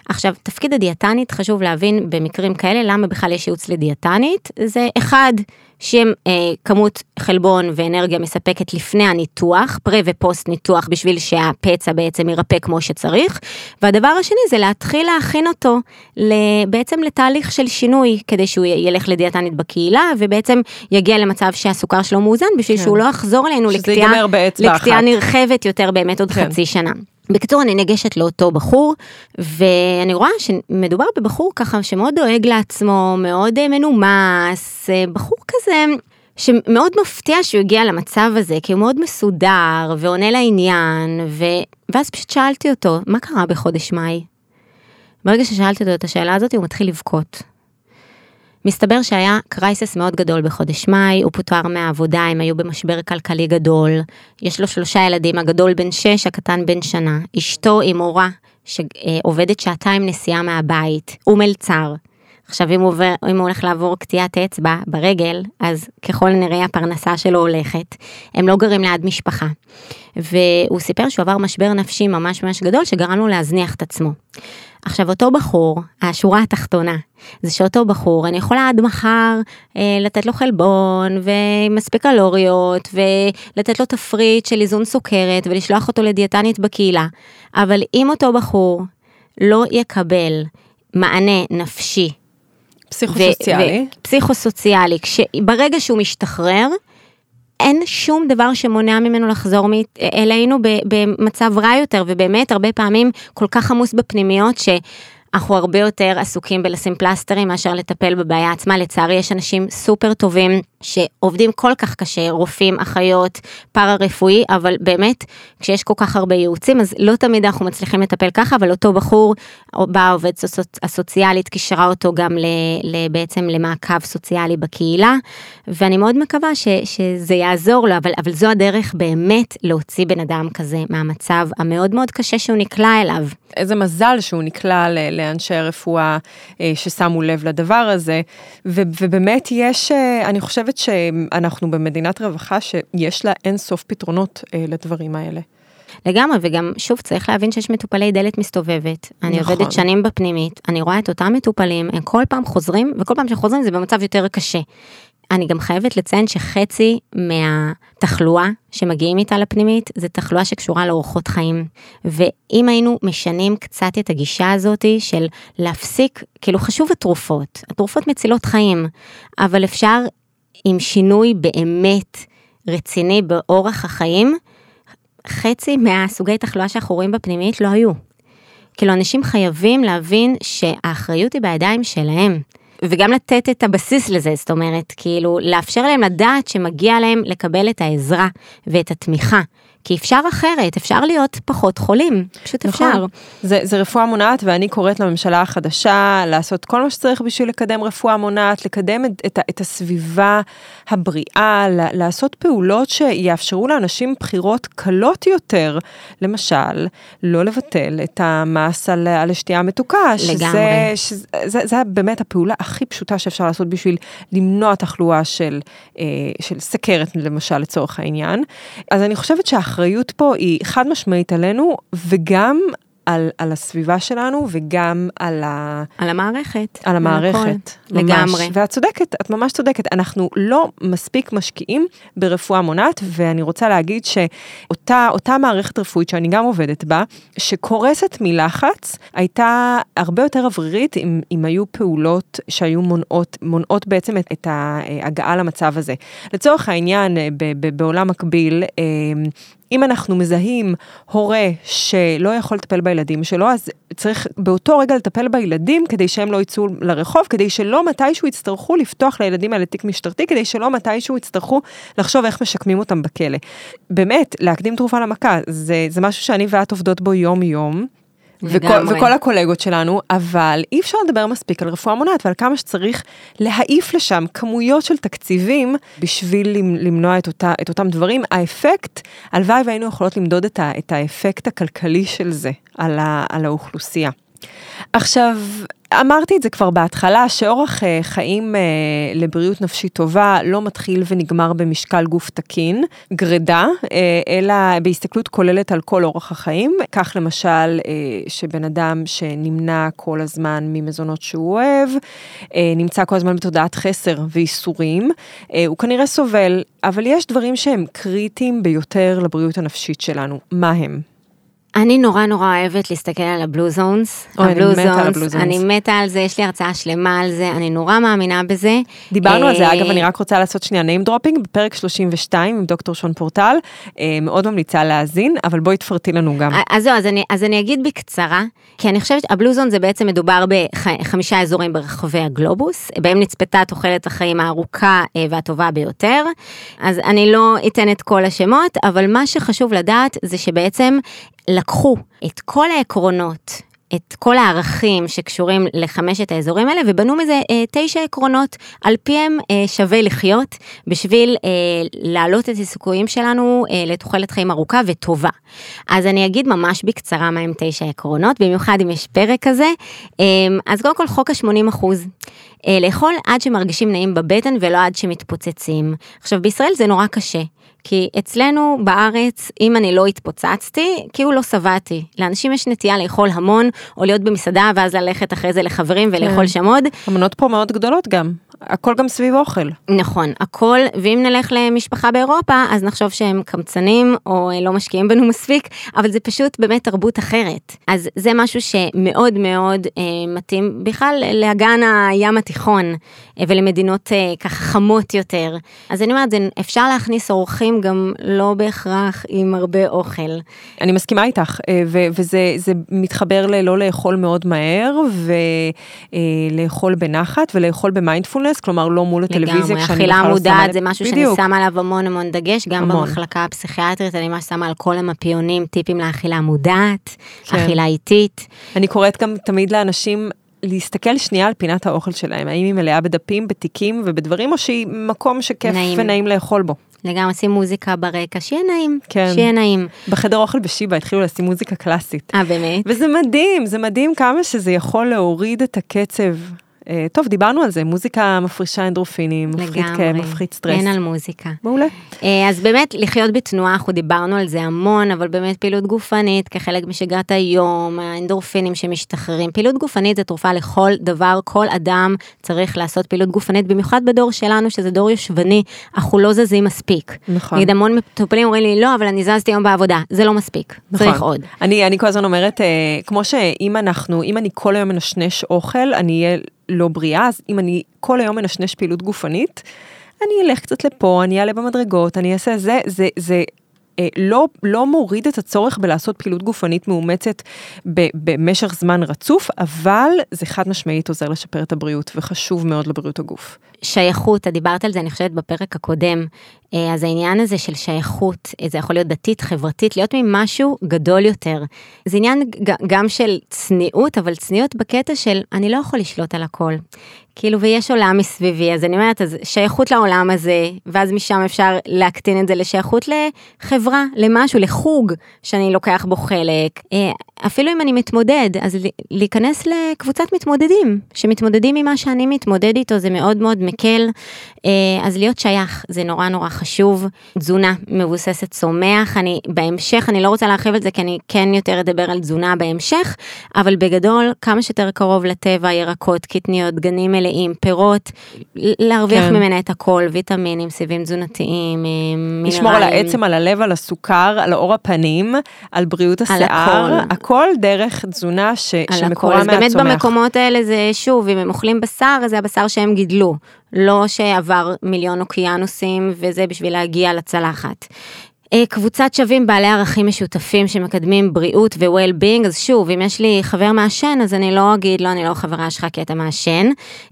עכשיו, תפקיד הדיאטנית, חשוב להבין במקרים כאלה למה בכלל יש ייעוץ לדיאטנית. זה אחד, שיהיה אה, כמות חלבון ואנרגיה מספקת לפני הניתוח, פרה ופוסט ניתוח, בשביל שהפצע בעצם יירפא כמו שצריך. והדבר השני זה להתחיל להכין אותו בעצם לתהליך של שינוי, כדי שהוא ילך לדיאטנית בקהילה, ובעצם יגיע למצב שהסוכר שלו מאוזן, בשביל כן. שהוא לא יחזור אלינו לקטיעה נרחבת יותר באמת עוד כן. חצי שנה. בקיצור אני ניגשת לאותו בחור ואני רואה שמדובר בבחור ככה שמאוד דואג לעצמו מאוד אה, מנומס אה, בחור כזה שמאוד מפתיע שהוא הגיע למצב הזה כי הוא מאוד מסודר ועונה לעניין ו... ואז פשוט שאלתי אותו מה קרה בחודש מאי. ברגע ששאלתי אותו את השאלה הזאת הוא מתחיל לבכות. מסתבר שהיה קרייסס מאוד גדול בחודש מאי, הוא פוטר מהעבודה, הם היו במשבר כלכלי גדול. יש לו שלושה ילדים, הגדול בן שש, הקטן בן שנה. אשתו היא מורה שעובדת שעתיים נסיעה מהבית, הוא מלצר. עכשיו אם הוא, עובר, אם הוא הולך לעבור קטיעת אצבע ברגל, אז ככל נראה הפרנסה שלו הולכת. הם לא גרים ליד משפחה. והוא סיפר שהוא עבר משבר נפשי ממש ממש גדול שגרם לו להזניח את עצמו. עכשיו אותו בחור, השורה התחתונה, זה שאותו בחור, אני יכולה עד מחר אה, לתת לו חלבון ומספיק קלוריות ולתת לו תפריט של איזון סוכרת ולשלוח אותו לדיאטנית בקהילה, אבל אם אותו בחור לא יקבל מענה נפשי, פסיכוסוציאלי, פסיכוסוציאלי, ברגע שהוא משתחרר, אין שום דבר שמונע ממנו לחזור אלינו במצב רע יותר, ובאמת הרבה פעמים כל כך עמוס בפנימיות ש... אנחנו הרבה יותר עסוקים בלשים פלסטרים מאשר לטפל בבעיה עצמה. לצערי יש אנשים סופר טובים שעובדים כל כך קשה, רופאים, אחיות, פארה-רפואי, אבל באמת, כשיש כל כך הרבה ייעוצים, אז לא תמיד אנחנו מצליחים לטפל ככה, אבל אותו בחור, באה העובדת הסוציאלית, קישרה אותו גם ל, ל, בעצם למעקב סוציאלי בקהילה, ואני מאוד מקווה ש, שזה יעזור לו, אבל, אבל זו הדרך באמת להוציא בן אדם כזה מהמצב המאוד מאוד קשה שהוא נקלע אליו. איזה מזל שהוא נקלע לאנשי רפואה אה, ששמו לב לדבר הזה, ובאמת יש, אה, אני חושבת שאנחנו במדינת רווחה שיש לה אין סוף פתרונות אה, לדברים האלה. לגמרי, וגם שוב צריך להבין שיש מטופלי דלת מסתובבת. אני נכון. עובדת שנים בפנימית, אני רואה את אותם מטופלים, הם כל פעם חוזרים, וכל פעם שחוזרים זה במצב יותר קשה. אני גם חייבת לציין שחצי מהתחלואה שמגיעים איתה לפנימית זה תחלואה שקשורה לאורחות חיים. ואם היינו משנים קצת את הגישה הזאתי של להפסיק, כאילו חשוב התרופות, התרופות מצילות חיים, אבל אפשר עם שינוי באמת רציני באורח החיים, חצי מהסוגי תחלואה שאנחנו רואים בפנימית לא היו. כאילו אנשים חייבים להבין שהאחריות היא בידיים שלהם. וגם לתת את הבסיס לזה, זאת אומרת, כאילו, לאפשר להם לדעת שמגיע להם לקבל את העזרה ואת התמיכה. כי אפשר אחרת, אפשר להיות פחות חולים, פשוט נכון. אפשר. זה, זה רפואה מונעת, ואני קוראת לממשלה החדשה לעשות כל מה שצריך בשביל לקדם רפואה מונעת, לקדם את, את, את הסביבה הבריאה, לעשות פעולות שיאפשרו לאנשים בחירות קלות יותר. למשל, לא לבטל את המס על, על השתייה המתוקה. שזה, שזה, זה, זה באמת הפעולה הכי פשוטה שאפשר לעשות בשביל למנוע תחלואה של, אה, של סכרת, למשל, לצורך העניין. אז אני חושבת שהאחריות פה היא חד משמעית עלינו, וגם על, על הסביבה שלנו, וגם על, ה, על המערכת. על המערכת. ממש. לגמרי. ואת צודקת, את ממש צודקת. אנחנו לא מספיק משקיעים ברפואה מונעת, ואני רוצה להגיד שאותה אותה מערכת רפואית שאני גם עובדת בה, שקורסת מלחץ, הייתה הרבה יותר אוורירית אם, אם היו פעולות שהיו מונעות, מונעות בעצם את, את ההגעה למצב הזה. לצורך העניין, ב, ב, בעולם מקביל, אה, אם אנחנו מזהים הורה שלא יכול לטפל בילדים שלו, אז צריך באותו רגע לטפל בילדים כדי שהם לא יצאו לרחוב, כדי שלא מתישהו יצטרכו לפתוח לילדים האלה תיק משטרתי, כדי שלא מתישהו יצטרכו לחשוב איך משקמים אותם בכלא. באמת, להקדים תרופה למכה, זה, זה משהו שאני ואת עובדות בו יום-יום. וכל. וכל הקולגות שלנו, אבל אי אפשר לדבר מספיק על רפואה מונעת ועל כמה שצריך להעיף לשם כמויות של תקציבים בשביל למ- למנוע את, אותה, את אותם דברים. האפקט, הלוואי והיינו יכולות למדוד את, ה, את האפקט הכלכלי של זה על, ה, על האוכלוסייה. עכשיו, אמרתי את זה כבר בהתחלה, שאורח אה, חיים אה, לבריאות נפשית טובה לא מתחיל ונגמר במשקל גוף תקין, גרידה, אה, אלא בהסתכלות כוללת על כל אורח החיים. כך למשל, שבן אדם שנמנע כל הזמן ממזונות שהוא אוהב, נמצא כל הזמן בתודעת חסר וייסורים, אה, הוא כנראה סובל, אבל יש דברים שהם קריטיים ביותר לבריאות הנפשית שלנו. מה הם? אני נורא נורא אוהבת להסתכל על הבלו זונס. אוי, אני הבלו מתה על זונס, הבלו זונס. אני מתה על זה, יש לי הרצאה שלמה על זה, אני נורא מאמינה בזה. דיברנו על זה, אה, אגב, אני רק רוצה לעשות שנייה name dropping בפרק 32 עם דוקטור שון פורטל, אה, מאוד ממליצה להאזין, אבל בואי תפרטי לנו גם. אז זהו, אז אני, אז אני אגיד בקצרה, כי אני חושבת שהבלוזון זה בעצם מדובר בחמישה אזורים ברחבי הגלובוס, בהם נצפתה תוחלת החיים הארוכה אה, והטובה ביותר. אז אני לא אתן את כל השמות, אבל מה שחשוב לדעת זה שבעצם לקחו את כל העקרונות. את כל הערכים שקשורים לחמשת האזורים האלה ובנו מזה אה, תשע עקרונות על פיהם אה, שווה לחיות בשביל אה, להעלות את הסיכויים שלנו אה, לתוחלת חיים ארוכה וטובה. אז אני אגיד ממש בקצרה מהם תשע עקרונות, במיוחד אם יש פרק כזה. אה, אז קודם כל חוק ה-80 אחוז. אה, לאכול עד שמרגישים נעים בבטן ולא עד שמתפוצצים. עכשיו בישראל זה נורא קשה. כי אצלנו בארץ, אם אני לא התפוצצתי, כאילו לא שבעתי. לאנשים יש נטייה לאכול המון, או להיות במסעדה, ואז ללכת אחרי זה לחברים ולאכול כן. שם עוד. המנות פה מאוד גדולות גם, הכל גם סביב אוכל. נכון, הכל, ואם נלך למשפחה באירופה, אז נחשוב שהם קמצנים, או אה, לא משקיעים בנו מספיק, אבל זה פשוט באמת תרבות אחרת. אז זה משהו שמאוד מאוד אה, מתאים בכלל לאגן הים התיכון, אה, ולמדינות אה, ככה חמות יותר. אז אני אומרת, אפשר להכניס אורחים גם לא בהכרח עם הרבה אוכל. אני מסכימה איתך, אה, וזה זה מתחבר ללא לאכול מאוד מהר, ולאכול בנחת, ולאכול במיינדפולנס, כלומר לא מול הטלוויזיה, לגמרי, כשאני אכילה בכלל לא שמה מודעת. זה משהו בדיוק. שאני שמה עליו המון המון דגש, גם המון. במחלקה הפסיכיאטרית, אני ממש שמה על כל המפיונים טיפים לאכילה מודעת, כן. אכילה איטית. אני קוראת גם תמיד לאנשים להסתכל שנייה על פינת האוכל שלהם, האם היא מלאה בדפים, בתיקים ובדברים, או שהיא מקום שכיף נעים. ונעים לאכול בו. לגמרי, שים מוזיקה ברקע, שיהיה נעים, כן. שיהיה נעים. בחדר אוכל בשיבא התחילו לשים מוזיקה קלאסית. אה, באמת? וזה מדהים, זה מדהים כמה שזה יכול להוריד את הקצב. אה, טוב, דיברנו על זה, מוזיקה מפרישה אנדרופינים, מפחית כאב, מפחית סטרס. אין על מוזיקה. מעולה. אה, אז באמת, לחיות בתנועה, אנחנו דיברנו על זה המון, אבל באמת פעילות גופנית כחלק משגרת היום, האנדורפינים שמשתחררים. פעילות גופנית זה תרופה לכל דבר, כל אדם צריך לעשות פעילות גופנית, במיוחד בדור שלנו, שזה דור יושבני, אנחנו לא זזים מספיק. נכון. נגיד המון מטופלים אומרים לי, לא, אבל אני זזתי היום בעבודה, זה לא מספיק, צריך נכון. עוד. אני, אני כל הזמן אומרת, אה, כמו שאם אנחנו, אם אני כל היום מנשנש אוכל, אני אהיה לא בריאה, אז אם אני כל היום מנשנש פעילות גופנית, אני אלך קצת לפה, אני אעלה במדרגות, אני אעשה זה, זה, זה לא, לא מוריד את הצורך בלעשות פעילות גופנית מאומצת במשך זמן רצוף, אבל זה חד משמעית עוזר לשפר את הבריאות, וחשוב מאוד לבריאות הגוף. שייכות, את דיברת על זה, אני חושבת, בפרק הקודם. אז העניין הזה של שייכות, זה יכול להיות דתית, חברתית, להיות ממשהו גדול יותר. זה עניין גם של צניעות, אבל צניעות בקטע של אני לא יכול לשלוט על הכל. כאילו, ויש עולם מסביבי, אז אני אומרת, אז שייכות לעולם הזה, ואז משם אפשר להקטין את זה לשייכות לחברה, למשהו, לחוג שאני לוקח בו חלק. אה, אפילו אם אני מתמודד, אז להיכנס לקבוצת מתמודדים, שמתמודדים עם מה שאני מתמודד איתו, זה מאוד מאוד מקל. אה, אז להיות שייך, זה נורא נורא חשוב. תזונה מבוססת צומח, אני בהמשך, אני לא רוצה להרחיב על זה, כי אני כן יותר אדבר על תזונה בהמשך, אבל בגדול, כמה שיותר קרוב לטבע, ירקות, קטניות, גנים מלאים, פירות, להרוויח כן. ממנה את הכל, ויטמינים, סיבים תזונתיים, מינרלים. לשמור על העצם, על הלב, על הסוכר, על עור הפנים, על בריאות השיער, הכל, הכל דרך תזונה ש, שמקורה מהצומח. אז באמת במקומות האלה זה שוב, אם הם אוכלים בשר, זה הבשר שהם גידלו, לא שעבר מיליון אוקיינוסים וזה בשביל להגיע לצלחת. אה, קבוצת שווים בעלי ערכים משותפים שמקדמים בריאות ו-well-being, אז שוב, אם יש לי חבר מעשן, אז אני לא אגיד, לא, אני לא חברה שלך כי אתה מעשן,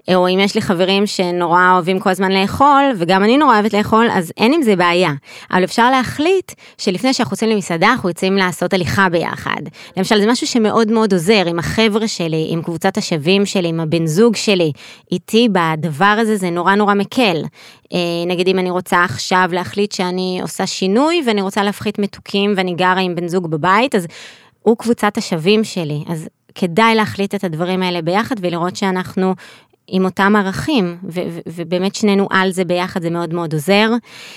אה, או אם יש לי חברים שנורא אוהבים כל הזמן לאכול, וגם אני נורא אוהבת לאכול, אז אין עם זה בעיה. אבל אפשר להחליט שלפני שאנחנו יוצאים למסעדה, אנחנו יוצאים לעשות הליכה ביחד. למשל, זה משהו שמאוד מאוד עוזר עם החבר'ה שלי, עם קבוצת השווים שלי, עם הבן זוג שלי, איתי בדבר הזה, זה נורא נורא מקל. אה, נגיד אם אני רוצה עכשיו להחליט שאני עושה שינוי ואני רוצה להפחית מתוקים ואני גרה עם בן זוג בבית, אז הוא קבוצת השווים שלי, אז כדאי להחליט את הדברים האלה ביחד ולראות שאנחנו עם אותם ערכים, ו- ו- ובאמת שנינו על זה ביחד, זה מאוד מאוד עוזר.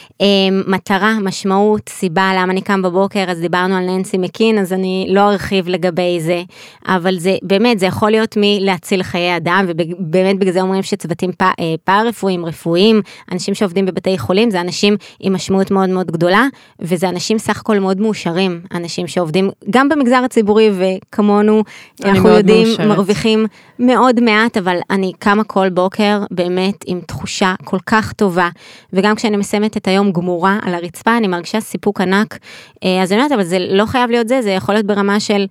Um, מטרה, משמעות, סיבה למה אני קם בבוקר, אז דיברנו על ננסי מקין, אז אני לא ארחיב לגבי זה, אבל זה באמת, זה יכול להיות מלהציל חיי אדם, ובאמת בגלל זה אומרים שצוותים אה, פארה-רפואיים, רפואיים, אנשים שעובדים בבתי חולים, זה אנשים עם משמעות מאוד מאוד גדולה, וזה אנשים סך הכל מאוד מאושרים, אנשים שעובדים גם במגזר הציבורי, וכמונו, אנחנו יודעים, מאושרת. מרוויחים מאוד מעט, אבל אני קמה כל בוקר באמת עם תחושה כל כך טובה, וגם כשאני מסיימת את היום גמורה על הרצפה, אני מרגישה סיפוק ענק. אה, אז אני אומרת, אבל זה לא חייב להיות זה, זה יכול להיות ברמה של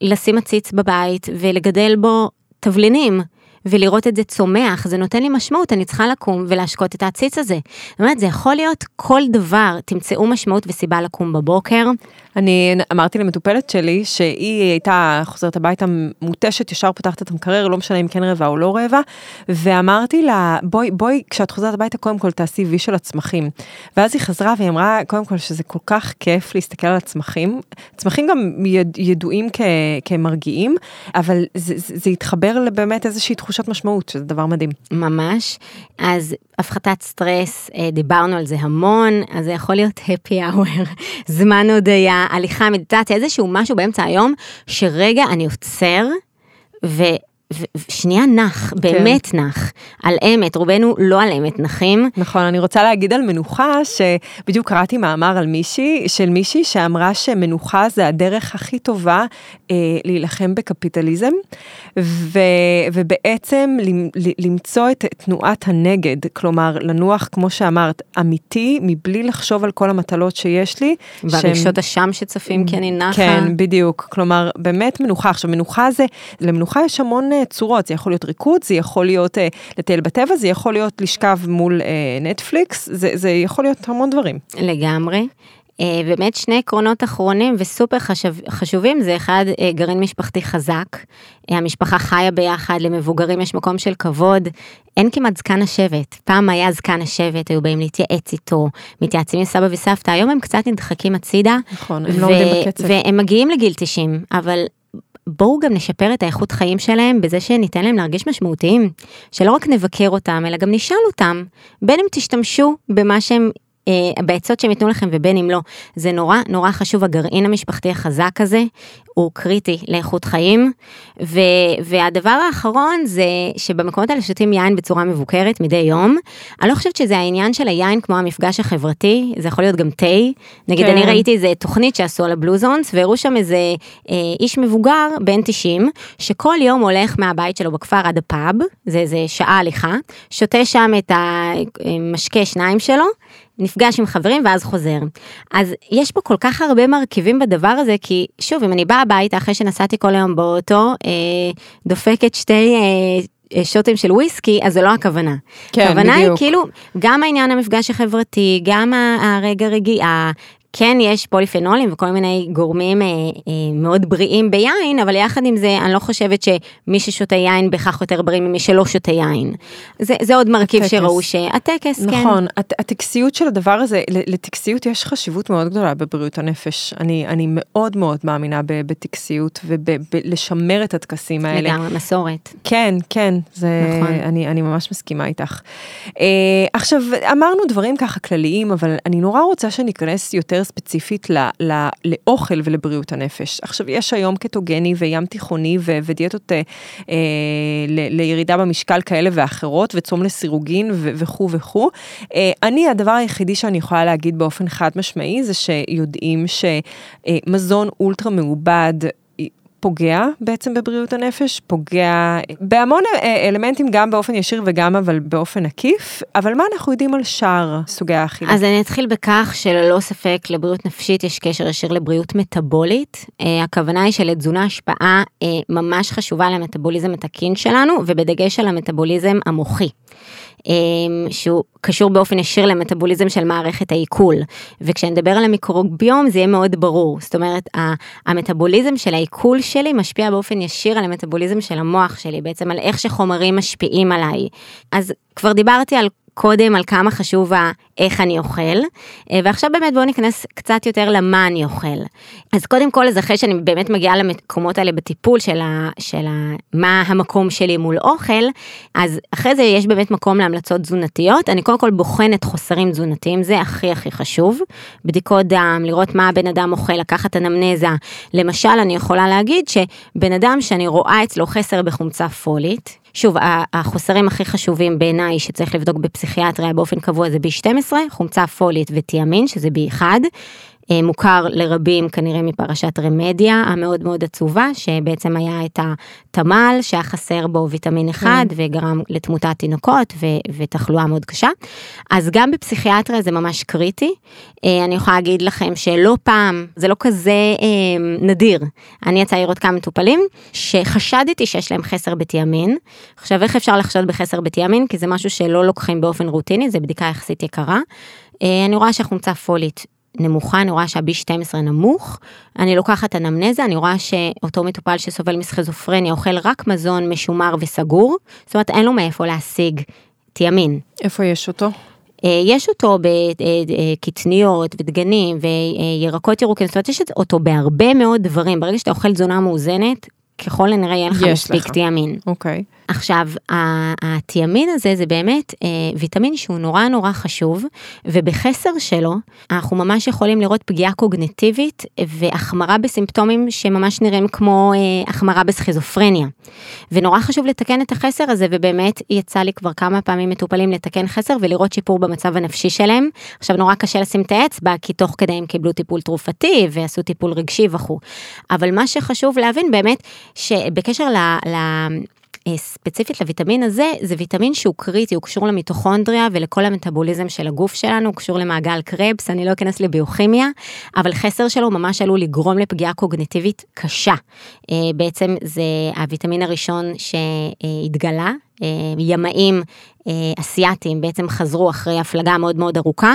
לשים עציץ בבית ולגדל בו תבלינים. ולראות את זה צומח, זה נותן לי משמעות, אני צריכה לקום ולהשקות את העציץ הזה. זאת אומרת, זה יכול להיות כל דבר, תמצאו משמעות וסיבה לקום בבוקר. אני אמרתי למטופלת שלי שהיא הייתה חוזרת הביתה מותשת, ישר פותחת את המקרר, לא משנה אם כן רבע או לא רבע, ואמרתי לה, בואי, בואי, כשאת חוזרת הביתה, קודם כל תעשי וי של הצמחים. ואז היא חזרה והיא אמרה, קודם כל שזה כל כך כיף להסתכל על הצמחים. צמחים גם ידועים כ, כמרגיעים, אבל זה, זה, זה התחבר לבאמת איזושהי תחושת משמעות, שזה דבר מדהים. ממש. אז הפחתת סטרס, אה, דיברנו על זה המון, אז זה יכול להיות happy hour, זמן הודיה, הליכה, מדיטציה, איזשהו משהו באמצע היום, שרגע אני עוצר, ו... ושנייה נח, כן. באמת. נח, על אמת, רובנו לא על אמת נחים. נכון, אני רוצה להגיד על מנוחה, שבדיוק קראתי מאמר על מישהי, של מישהי שאמרה שמנוחה זה הדרך הכי טובה אה, להילחם בקפיטליזם, ו, ובעצם למצוא את תנועת הנגד, כלומר לנוח, כמו שאמרת, אמיתי, מבלי לחשוב על כל המטלות שיש לי. והרגשות אשם שצפים כי אני נחה. כן, בדיוק, כלומר, באמת מנוחה. עכשיו, מנוחה זה, למנוחה יש המון אה, צורות, זה יכול להיות ריקוד, זה יכול להיות אה, לטייל בטבע, זה יכול להיות לשכב מול אה, נטפליקס, זה, זה יכול להיות המון דברים. לגמרי. אה, באמת שני עקרונות אחרונים וסופר חשב, חשובים זה אחד אה, גרעין משפחתי חזק, אה, המשפחה חיה ביחד, למבוגרים יש מקום של כבוד, אין כמעט זקן השבט, פעם היה זקן השבט, היו באים להתייעץ איתו, מתייעצים עם סבא וסבתא, היום הם קצת נדחקים הצידה, נכון, הם לא עומדים בקצב, והם מגיעים לגיל 90, אבל בואו גם נשפר את האיכות חיים שלהם בזה שניתן להם להרגיש משמעותיים, שלא רק נבקר אותם, אלא גם נשאל אותם, בין אם תשתמשו במה שהם בעצות שהם ייתנו לכם ובין אם לא. זה נורא נורא חשוב, הגרעין המשפחתי החזק הזה הוא קריטי לאיכות חיים. ו, והדבר האחרון זה שבמקומות האלה שותים יין בצורה מבוקרת מדי יום. אני לא חושבת שזה העניין של היין כמו המפגש החברתי, זה יכול להיות גם תה. נגיד כן. אני ראיתי איזה תוכנית שעשו על הבלוזונס והראו שם איזה אה, איש מבוגר בן 90 שכל יום הולך מהבית שלו בכפר עד הפאב, זה איזה שעה הליכה, שותה שם את המשקה שניים שלו. נפגש עם חברים ואז חוזר. אז יש פה כל כך הרבה מרכיבים בדבר הזה, כי שוב, אם אני באה הביתה אחרי שנסעתי כל היום באוטו, אה, דופקת שתי... אה, אה, שוטים של וויסקי, אז זו לא הכוונה. כן, הכוונה היא בדיוק. כאילו, גם העניין המפגש החברתי, גם הרגע רגיעה. כן יש פוליפנולים וכל מיני גורמים אה, אה, מאוד בריאים ביין, אבל יחד עם זה אני לא חושבת שמי ששותה יין בהכרח יותר בריא ממי שלא שותה יין. זה, זה עוד מרכיב הטקס. שראו שהטקס, כן. נכון, הט- הטקסיות של הדבר הזה, לטקסיות יש חשיבות מאוד גדולה בבריאות הנפש. אני, אני מאוד מאוד מאמינה בטקסיות ובלשמר את הטקסים האלה. לגמרי, מסורת. כן, כן, זה, נכון. אני, אני ממש מסכימה איתך. אה, עכשיו, אמרנו דברים ככה כלליים, אבל אני נורא רוצה שניכנס יותר ספציפית ל, ל, לאוכל ולבריאות הנפש. עכשיו, יש היום קטוגני וים תיכוני ו, ודיאטות אה, אה, ל, לירידה במשקל כאלה ואחרות, וצום לסירוגין וכו' וכו'. אה, אני, הדבר היחידי שאני יכולה להגיד באופן חד משמעי, זה שיודעים שמזון אולטרה מעובד, פוגע בעצם בבריאות הנפש, פוגע בהמון אה, אלמנטים, גם באופן ישיר וגם אבל באופן עקיף, אבל מה אנחנו יודעים על שאר סוגי האכילה? אז אני אתחיל בכך שללא ספק לבריאות נפשית יש קשר ישיר לבריאות מטבולית. אה, הכוונה היא שלתזונה השפעה אה, ממש חשובה למטבוליזם התקין שלנו, ובדגש על המטבוליזם המוחי. אה, שהוא קשור באופן ישיר למטבוליזם של מערכת העיכול. וכשנדבר על המיקרוביום זה יהיה מאוד ברור. זאת אומרת, ה- המטבוליזם של העיכול שלי משפיע באופן ישיר על המטבוליזם של המוח שלי, בעצם על איך שחומרים משפיעים עליי. אז כבר דיברתי על קודם על כמה חשוב איך אני אוכל, אה, ועכשיו באמת בואו ניכנס קצת יותר למה אני אוכל. אז קודם כל, אז אחרי שאני באמת מגיעה למקומות האלה בטיפול של, ה, של ה, מה המקום שלי מול אוכל, אז אחרי זה יש באמת מקום להמלצות תזונתיות. אני קודם כל בוחנת חוסרים תזונתיים, זה הכי הכי חשוב. בדיקות דם, לראות מה הבן אדם אוכל, לקחת אנמנזה. למשל, אני יכולה להגיד שבן אדם שאני רואה אצלו חסר בחומצה פולית, שוב, החוסרים הכי חשובים בעיניי שצריך לבדוק בפסיכיאטריה באופן קבוע זה B12, חומצה פולית ותיאמין, שזה B1. אה, מוכר לרבים כנראה מפרשת רמדיה המאוד מאוד עצובה, שבעצם היה את התמ"ל שהיה חסר בו ויטמין אחד וגרם לתמותת תינוקות ו- ותחלואה מאוד קשה. אז גם בפסיכיאטריה זה ממש קריטי. אה, אני יכולה להגיד לכם שלא פעם, זה לא כזה אה, נדיר. אני יצא לי לראות כמה מטופלים שחשדתי שיש להם חסר בתיאמין. עכשיו איך אפשר לחשוד בחסר בתיאמין? כי זה משהו שלא לוקחים באופן רוטיני, זה בדיקה יחסית יקרה. אה, אני רואה שהחומצה פולית נמוכה, אני רואה שה-B12 נמוך, אני לוקחת אנמנזה, אני רואה שאותו מטופל שסובל מסכיזופרניה אוכל רק מזון משומר וסגור, זאת אומרת אין לו מאיפה להשיג תיאמין. איפה יש אותו? אה, יש אותו בקטניות ודגנים וירקות ירוקים, זאת אומרת יש אותו בהרבה מאוד דברים, ברגע שאתה אוכל תזונה מאוזנת, ככל הנראה יהיה לך מספיק. תיאמין. אוקיי. עכשיו, התיאמין הזה זה באמת אה, ויטמין שהוא נורא נורא חשוב, ובחסר שלו אנחנו ממש יכולים לראות פגיעה קוגנטיבית והחמרה בסימפטומים שממש נראים כמו אה, החמרה בסכיזופרניה. ונורא חשוב לתקן את החסר הזה, ובאמת יצא לי כבר כמה פעמים מטופלים לתקן חסר ולראות שיפור במצב הנפשי שלהם. עכשיו נורא קשה לשים את האצבע, כי תוך כדי הם קיבלו טיפול תרופתי ועשו טיפול רגשי וכו'. אבל מה שחשוב להבין באמת, שבקשר ל... ל ספציפית לויטמין הזה, זה ויטמין שהוא קריטי, הוא קשור למיטוכונדריה ולכל המטאבוליזם של הגוף שלנו, הוא קשור למעגל קרבס, אני לא אכנס לביוכימיה, אבל חסר שלו ממש עלול לגרום לפגיעה קוגניטיבית קשה. אה, בעצם זה הוויטמין הראשון שהתגלה, אה, ימאים אה, אסיאתים בעצם חזרו אחרי הפלגה מאוד מאוד ארוכה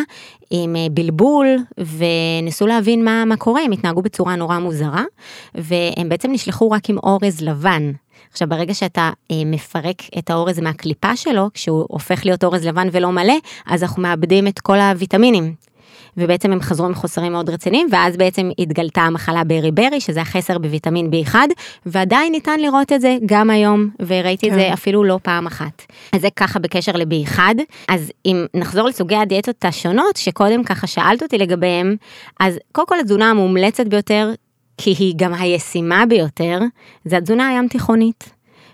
עם אה, בלבול וניסו להבין מה, מה קורה, הם התנהגו בצורה נורא מוזרה והם בעצם נשלחו רק עם אורז לבן. עכשיו ברגע שאתה אה, מפרק את האורז מהקליפה שלו, כשהוא הופך להיות אורז לבן ולא מלא, אז אנחנו מאבדים את כל הוויטמינים. ובעצם הם חזרו עם חוסרים מאוד רציניים, ואז בעצם התגלתה המחלה ברי ברי, שזה החסר בוויטמין B1, ועדיין ניתן לראות את זה גם היום, וראיתי כן. את זה אפילו לא פעם אחת. אז זה ככה בקשר ל-B1. אז אם נחזור לסוגי הדיאטות השונות, שקודם ככה שאלת אותי לגביהם, אז קודם כל התזונה המומלצת ביותר, כי היא גם הישימה ביותר, זה התזונה הים תיכונית.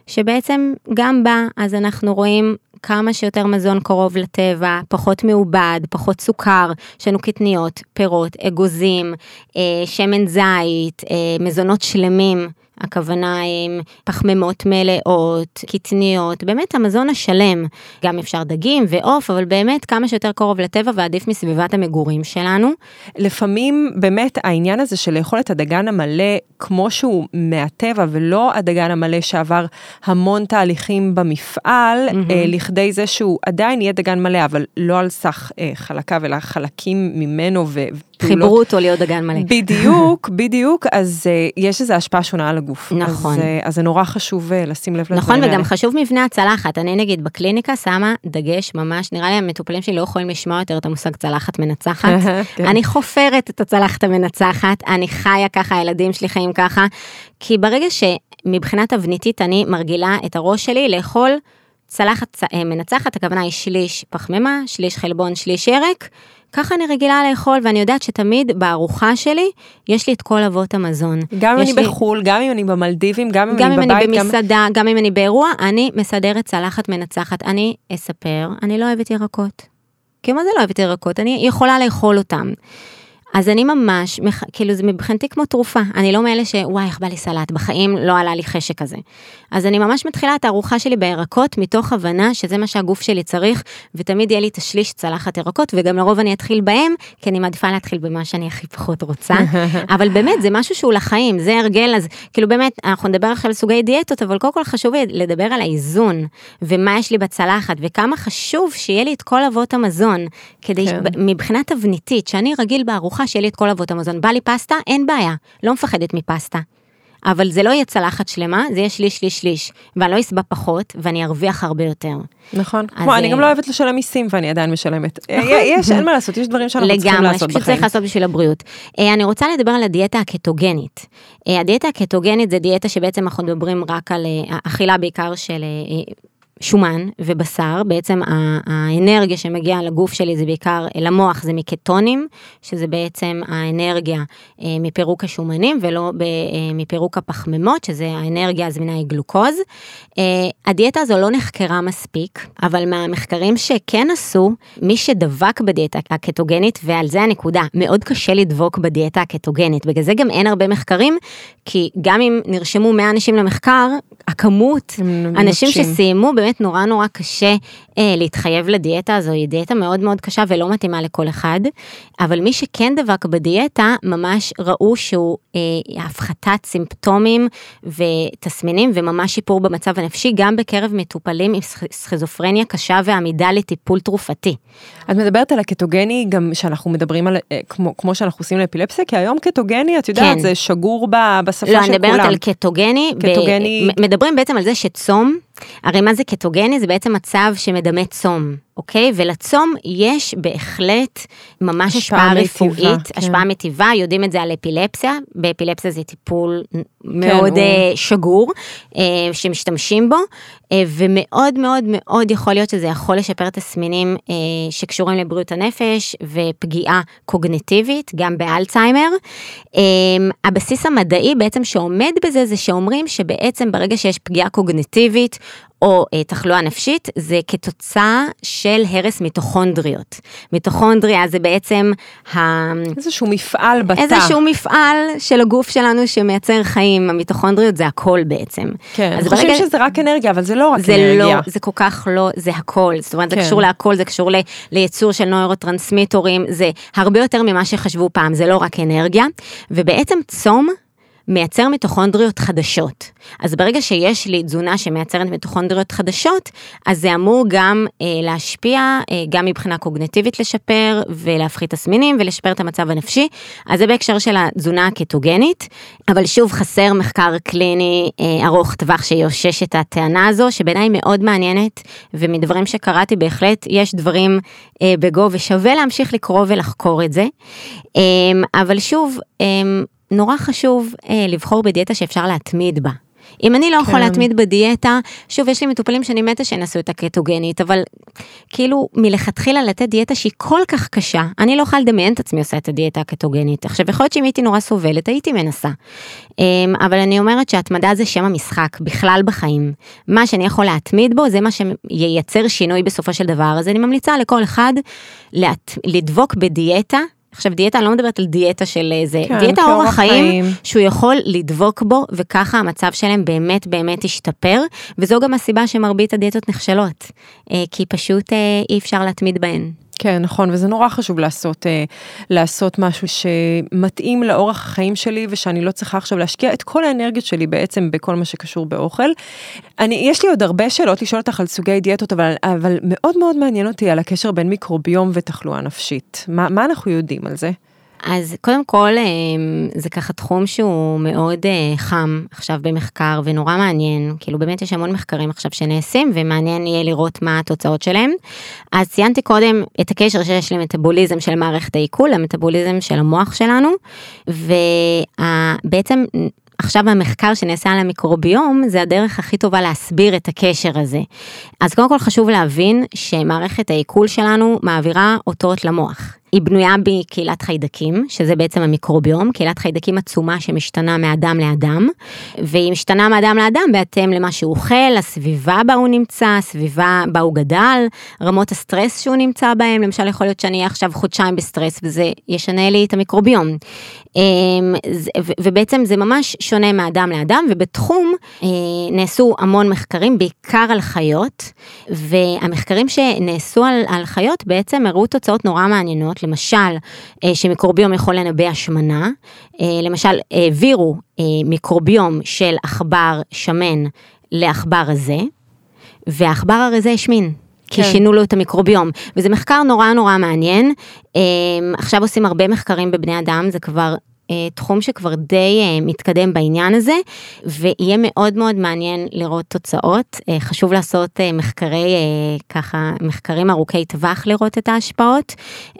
שבעצם גם בה, אז אנחנו רואים כמה שיותר מזון קרוב לטבע, פחות מעובד, פחות סוכר, יש לנו קטניות, פירות, אגוזים, אה, שמן זית, אה, מזונות שלמים. הכוונה עם פחמימות מלאות, קטניות, באמת המזון השלם. גם אפשר דגים ועוף, אבל באמת כמה שיותר קרוב לטבע ועדיף מסביבת המגורים שלנו. לפעמים באמת העניין הזה של לאכול את הדגן המלא כמו שהוא מהטבע, ולא הדגן המלא שעבר המון תהליכים במפעל, mm-hmm. אה, לכדי זה שהוא עדיין יהיה דגן מלא, אבל לא על סך אה, חלקיו, אלא חלקים ממנו ו... חיברו אותו להיות דגן מלא. בדיוק, בדיוק, אז uh, יש איזו השפעה שונה על הגוף. נכון. אז, uh, אז זה נורא חשוב uh, לשים לב לדברים נכון, האלה. וגם חשוב מבנה הצלחת. אני נגיד בקליניקה שמה דגש ממש, נראה לי המטופלים שלי לא יכולים לשמוע יותר את המושג צלחת מנצחת. כן. אני חופרת את הצלחת המנצחת, אני חיה ככה, הילדים שלי חיים ככה, כי ברגע שמבחינה תבניתית אני מרגילה את הראש שלי לאכול צלחת מנצחת, הכוונה היא שליש פחמימה, שליש חלבון, שליש ירק. ככה אני רגילה לאכול, ואני יודעת שתמיד בארוחה שלי, יש לי את כל אבות המזון. גם אם אני לי- בחו"ל, גם אם אני במלדיבים, גם אם גם אם אני אני בבית, גם... במסעדה, גם אם אני באירוע, אני מסדרת צלחת מנצחת. אני אספר, אני לא אוהבת ירקות. כי מה זה לא אוהבת ירקות? אני יכולה לאכול אותם. אז אני ממש, כאילו זה מבחינתי כמו תרופה, אני לא מאלה שוואי, איך בא לי סלט, בחיים לא עלה לי חשק כזה. אז אני ממש מתחילה את הארוחה שלי בירקות, מתוך הבנה שזה מה שהגוף שלי צריך, ותמיד יהיה לי את השליש צלחת ירקות, וגם לרוב אני אתחיל בהם, כי אני מעדיפה להתחיל במה שאני הכי פחות רוצה. אבל באמת, זה משהו שהוא לחיים, זה הרגל, אז כאילו באמת, אנחנו נדבר עכשיו על סוגי דיאטות, אבל קודם כל חשוב לדבר על האיזון, ומה יש לי בצלחת, וכמה חשוב שיהיה לי את כל אבות המזון, כדי, כן. כן. מבחינה תבניתית, שאני רגיל בארוחה שיהיה לי את כל אבות המזון. בא לי פסטה, אין בעיה, לא מפחדת מפסטה. אבל זה לא יהיה צלחת שלמה, זה יהיה שליש, שליש, שליש. ואני לא אסבע פחות, ואני ארוויח הרבה יותר. נכון. כמו, אני אה, גם לא אוהבת לשלם מיסים ואני עדיין משלמת. נכון. יש, אין מה לעשות, יש דברים שאנחנו צריכים לגמרי, לעשות בחיים. צריך לעשות בשביל הבריאות. אה, אני רוצה לדבר על הדיאטה הקטוגנית. אה, הדיאטה הקטוגנית זה דיאטה שבעצם אנחנו מדברים רק על אה, אכילה בעיקר של אה, אה, שומן ובשר, בעצם האנרגיה שמגיעה לגוף שלי זה בעיקר, למוח זה מקטונים, שזה בעצם האנרגיה אה, מפירוק השומנים ולא אה, מפירוק הפחמימות, שזה האנרגיה הזמינה היא גלוקוז. אה, הדיאטה הזו לא נחקרה מספיק, אבל מהמחקרים שכן עשו, מי שדבק בדיאטה הקטוגנית, ועל זה הנקודה, מאוד קשה לדבוק בדיאטה הקטוגנית, בגלל זה גם אין הרבה מחקרים, כי גם אם נרשמו 100 אנשים למחקר, הכמות, אנשים. שסיימו, באמת נורא נורא קשה אה, להתחייב לדיאטה הזו, היא דיאטה מאוד מאוד קשה ולא מתאימה לכל אחד, אבל מי שכן דבק בדיאטה, ממש ראו שהוא אה, הפחתת סימפטומים ותסמינים וממש שיפור במצב הנפשי, גם בקרב מטופלים עם סכ- סכיזופרניה קשה ועמידה לטיפול תרופתי. את מדברת על הקטוגני גם שאנחנו מדברים על, אה, כמו, כמו שאנחנו עושים לאפילפסיה, כי היום קטוגני, את יודעת, כן. זה שגור ב- בשפה לא, של אני מדברת כולם. על קטוגני. ב- קטוגני- מ- מדברים בעצם על זה שצום, הרי מה זה קטוגני? זה בעצם מצב שמדמה צום, אוקיי? ולצום יש בהחלט ממש השפעה רפואית, כן. השפעה מיטיבה, יודעים את זה על אפילפסיה, באפילפסיה זה טיפול מאוד הוא- אה, שגור, אה, שמשתמשים בו, אה, ומאוד מאוד מאוד יכול להיות שזה יכול לשפר תסמינים שקשורים לבריאות הנפש ופגיעה קוגניטיבית, גם באלצהיימר. הבסיס המדעי בעצם שעומד בזה, זה שאומרים שבעצם ברגע שיש פגיעה קוגניטיבית, או אה, תחלואה נפשית, זה כתוצאה של הרס מיטוכונדריות. מיטוכונדריה זה בעצם ה... איזשהו מפעל בתא. איזשהו מפעל של הגוף שלנו שמייצר חיים, המיטוכונדריות זה הכל בעצם. כן, אז חושבים ברגע- שזה רק אנרגיה, אבל זה לא רק זה אנרגיה. לא, זה כל כך לא, זה הכל, זאת אומרת, זה כן. קשור להכל, זה קשור ל- לייצור של נוירוטרנסמיטורים, זה הרבה יותר ממה שחשבו פעם, זה לא רק אנרגיה, ובעצם צום מייצר מיטוכונדריות חדשות. אז ברגע שיש לי תזונה שמייצרת מיטוכונדריות חדשות, אז זה אמור גם אה, להשפיע, אה, גם מבחינה קוגנטיבית לשפר, ולהפחית תסמינים, ולשפר את המצב הנפשי. אז זה בהקשר של התזונה הקטוגנית, אבל שוב חסר מחקר קליני אה, ארוך טווח שיאושש את הטענה הזו, שבעיניי מאוד מעניינת, ומדברים שקראתי בהחלט יש דברים אה, בגו, ושווה להמשיך לקרוא ולחקור את זה. אה, אבל שוב, אה, נורא חשוב אה, לבחור בדיאטה שאפשר להתמיד בה. אם אני לא יכול כן. להתמיד בדיאטה, שוב, יש לי מטופלים שאני מתה שינסו את הקטוגנית, אבל כאילו מלכתחילה לתת דיאטה שהיא כל כך קשה, אני לא יכולה לדמיין את עצמי עושה את הדיאטה הקטוגנית. עכשיו, יכול להיות שאם הייתי נורא סובלת, הייתי מנסה. אמ, אבל אני אומרת שהתמדה זה שם המשחק, בכלל בחיים. מה שאני יכול להתמיד בו, זה מה שייצר שינוי בסופו של דבר. אז אני ממליצה לכל אחד להת... לדבוק בדיאטה עכשיו דיאטה, אני לא מדברת על דיאטה של אה, זה, כן, דיאטה אורח חיים, חיים. שהוא יכול לדבוק בו, וככה המצב שלהם באמת באמת ישתפר, וזו גם הסיבה שמרבית הדיאטות נכשלות, אה, כי פשוט אה, אי אפשר להתמיד בהן. כן, נכון, וזה נורא חשוב לעשות, אה, לעשות משהו שמתאים לאורח החיים שלי, ושאני לא צריכה עכשיו להשקיע את כל האנרגיות שלי בעצם בכל מה שקשור באוכל. אני, יש לי עוד הרבה שאלות לשאול אותך על סוגי דיאטות, אבל, אבל מאוד מאוד מעניין אותי על הקשר בין מיקרוביום ותחלואה נפשית. מה, מה אנחנו יודעים על זה? אז קודם כל אה, זה ככה תחום שהוא מאוד אה, חם עכשיו במחקר ונורא מעניין, כאילו באמת יש המון מחקרים עכשיו שנעשים ומעניין יהיה לראות מה התוצאות שלהם. אז ציינתי קודם את הקשר שיש למטאבוליזם של מערכת העיכול, למטאבוליזם של המוח שלנו, ובעצם עכשיו המחקר שנעשה על המיקרוביום זה הדרך הכי טובה להסביר את הקשר הזה. אז קודם כל חשוב להבין שמערכת העיכול שלנו מעבירה אותות למוח. היא בנויה בקהילת חיידקים, שזה בעצם המיקרוביום, קהילת חיידקים עצומה שמשתנה מאדם לאדם, והיא משתנה מאדם לאדם בהתאם למה שהוא אוכל, הסביבה בה הוא נמצא, הסביבה בה הוא גדל, רמות הסטרס שהוא נמצא בהם, למשל יכול להיות שאני אהיה עכשיו חודשיים בסטרס וזה ישנה לי את המיקרוביום. אמ, ובעצם זה ממש שונה מאדם לאדם, ובתחום אה, נעשו המון מחקרים, בעיקר על חיות, והמחקרים שנעשו על, על חיות בעצם הראו תוצאות נורא מעניינות. למשל, אה, שמיקרוביום יכול לנבא השמנה, אה, למשל, העבירו מיקרוביום של עכבר שמן לעכבר הזה, והעכבר הרזה השמין. כי כן. שינו לו את המיקרוביום, וזה מחקר נורא נורא מעניין. עכשיו עושים הרבה מחקרים בבני אדם, זה כבר אה, תחום שכבר די אה, מתקדם בעניין הזה, ויהיה מאוד מאוד מעניין לראות תוצאות. אה, חשוב לעשות מחקרי, ככה, מחקרים ארוכי טווח לראות את ההשפעות,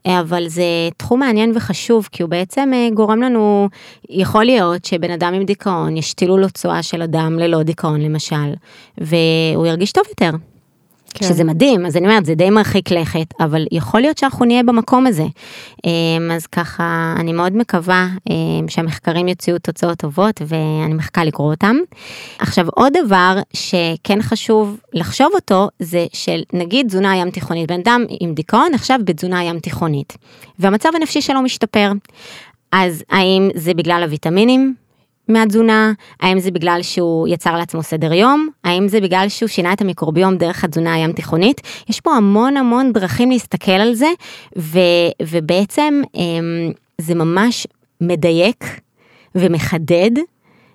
אבל זה תחום מעניין וחשוב, כי הוא בעצם גורם לנו, יכול להיות שבן אדם עם דיכאון, ישתילו לו צואה של אדם ללא דיכאון למשל, והוא ירגיש טוב יותר. כן. שזה מדהים, אז אני אומרת, זה די מרחיק לכת, אבל יכול להיות שאנחנו נהיה במקום הזה. אמ, אז ככה, אני מאוד מקווה אמ, שהמחקרים יוציאו תוצאות טובות, ואני מחכה לקרוא אותם. עכשיו, עוד דבר שכן חשוב לחשוב אותו, זה של נגיד תזונה ים תיכונית, בן אדם עם דיכאון עכשיו בתזונה ים תיכונית, והמצב הנפשי שלו משתפר. אז האם זה בגלל הוויטמינים? מהתזונה, האם זה בגלל שהוא יצר לעצמו סדר יום, האם זה בגלל שהוא שינה את המיקרוביום דרך התזונה הים תיכונית, יש פה המון המון דרכים להסתכל על זה, ו, ובעצם אמ, זה ממש מדייק ומחדד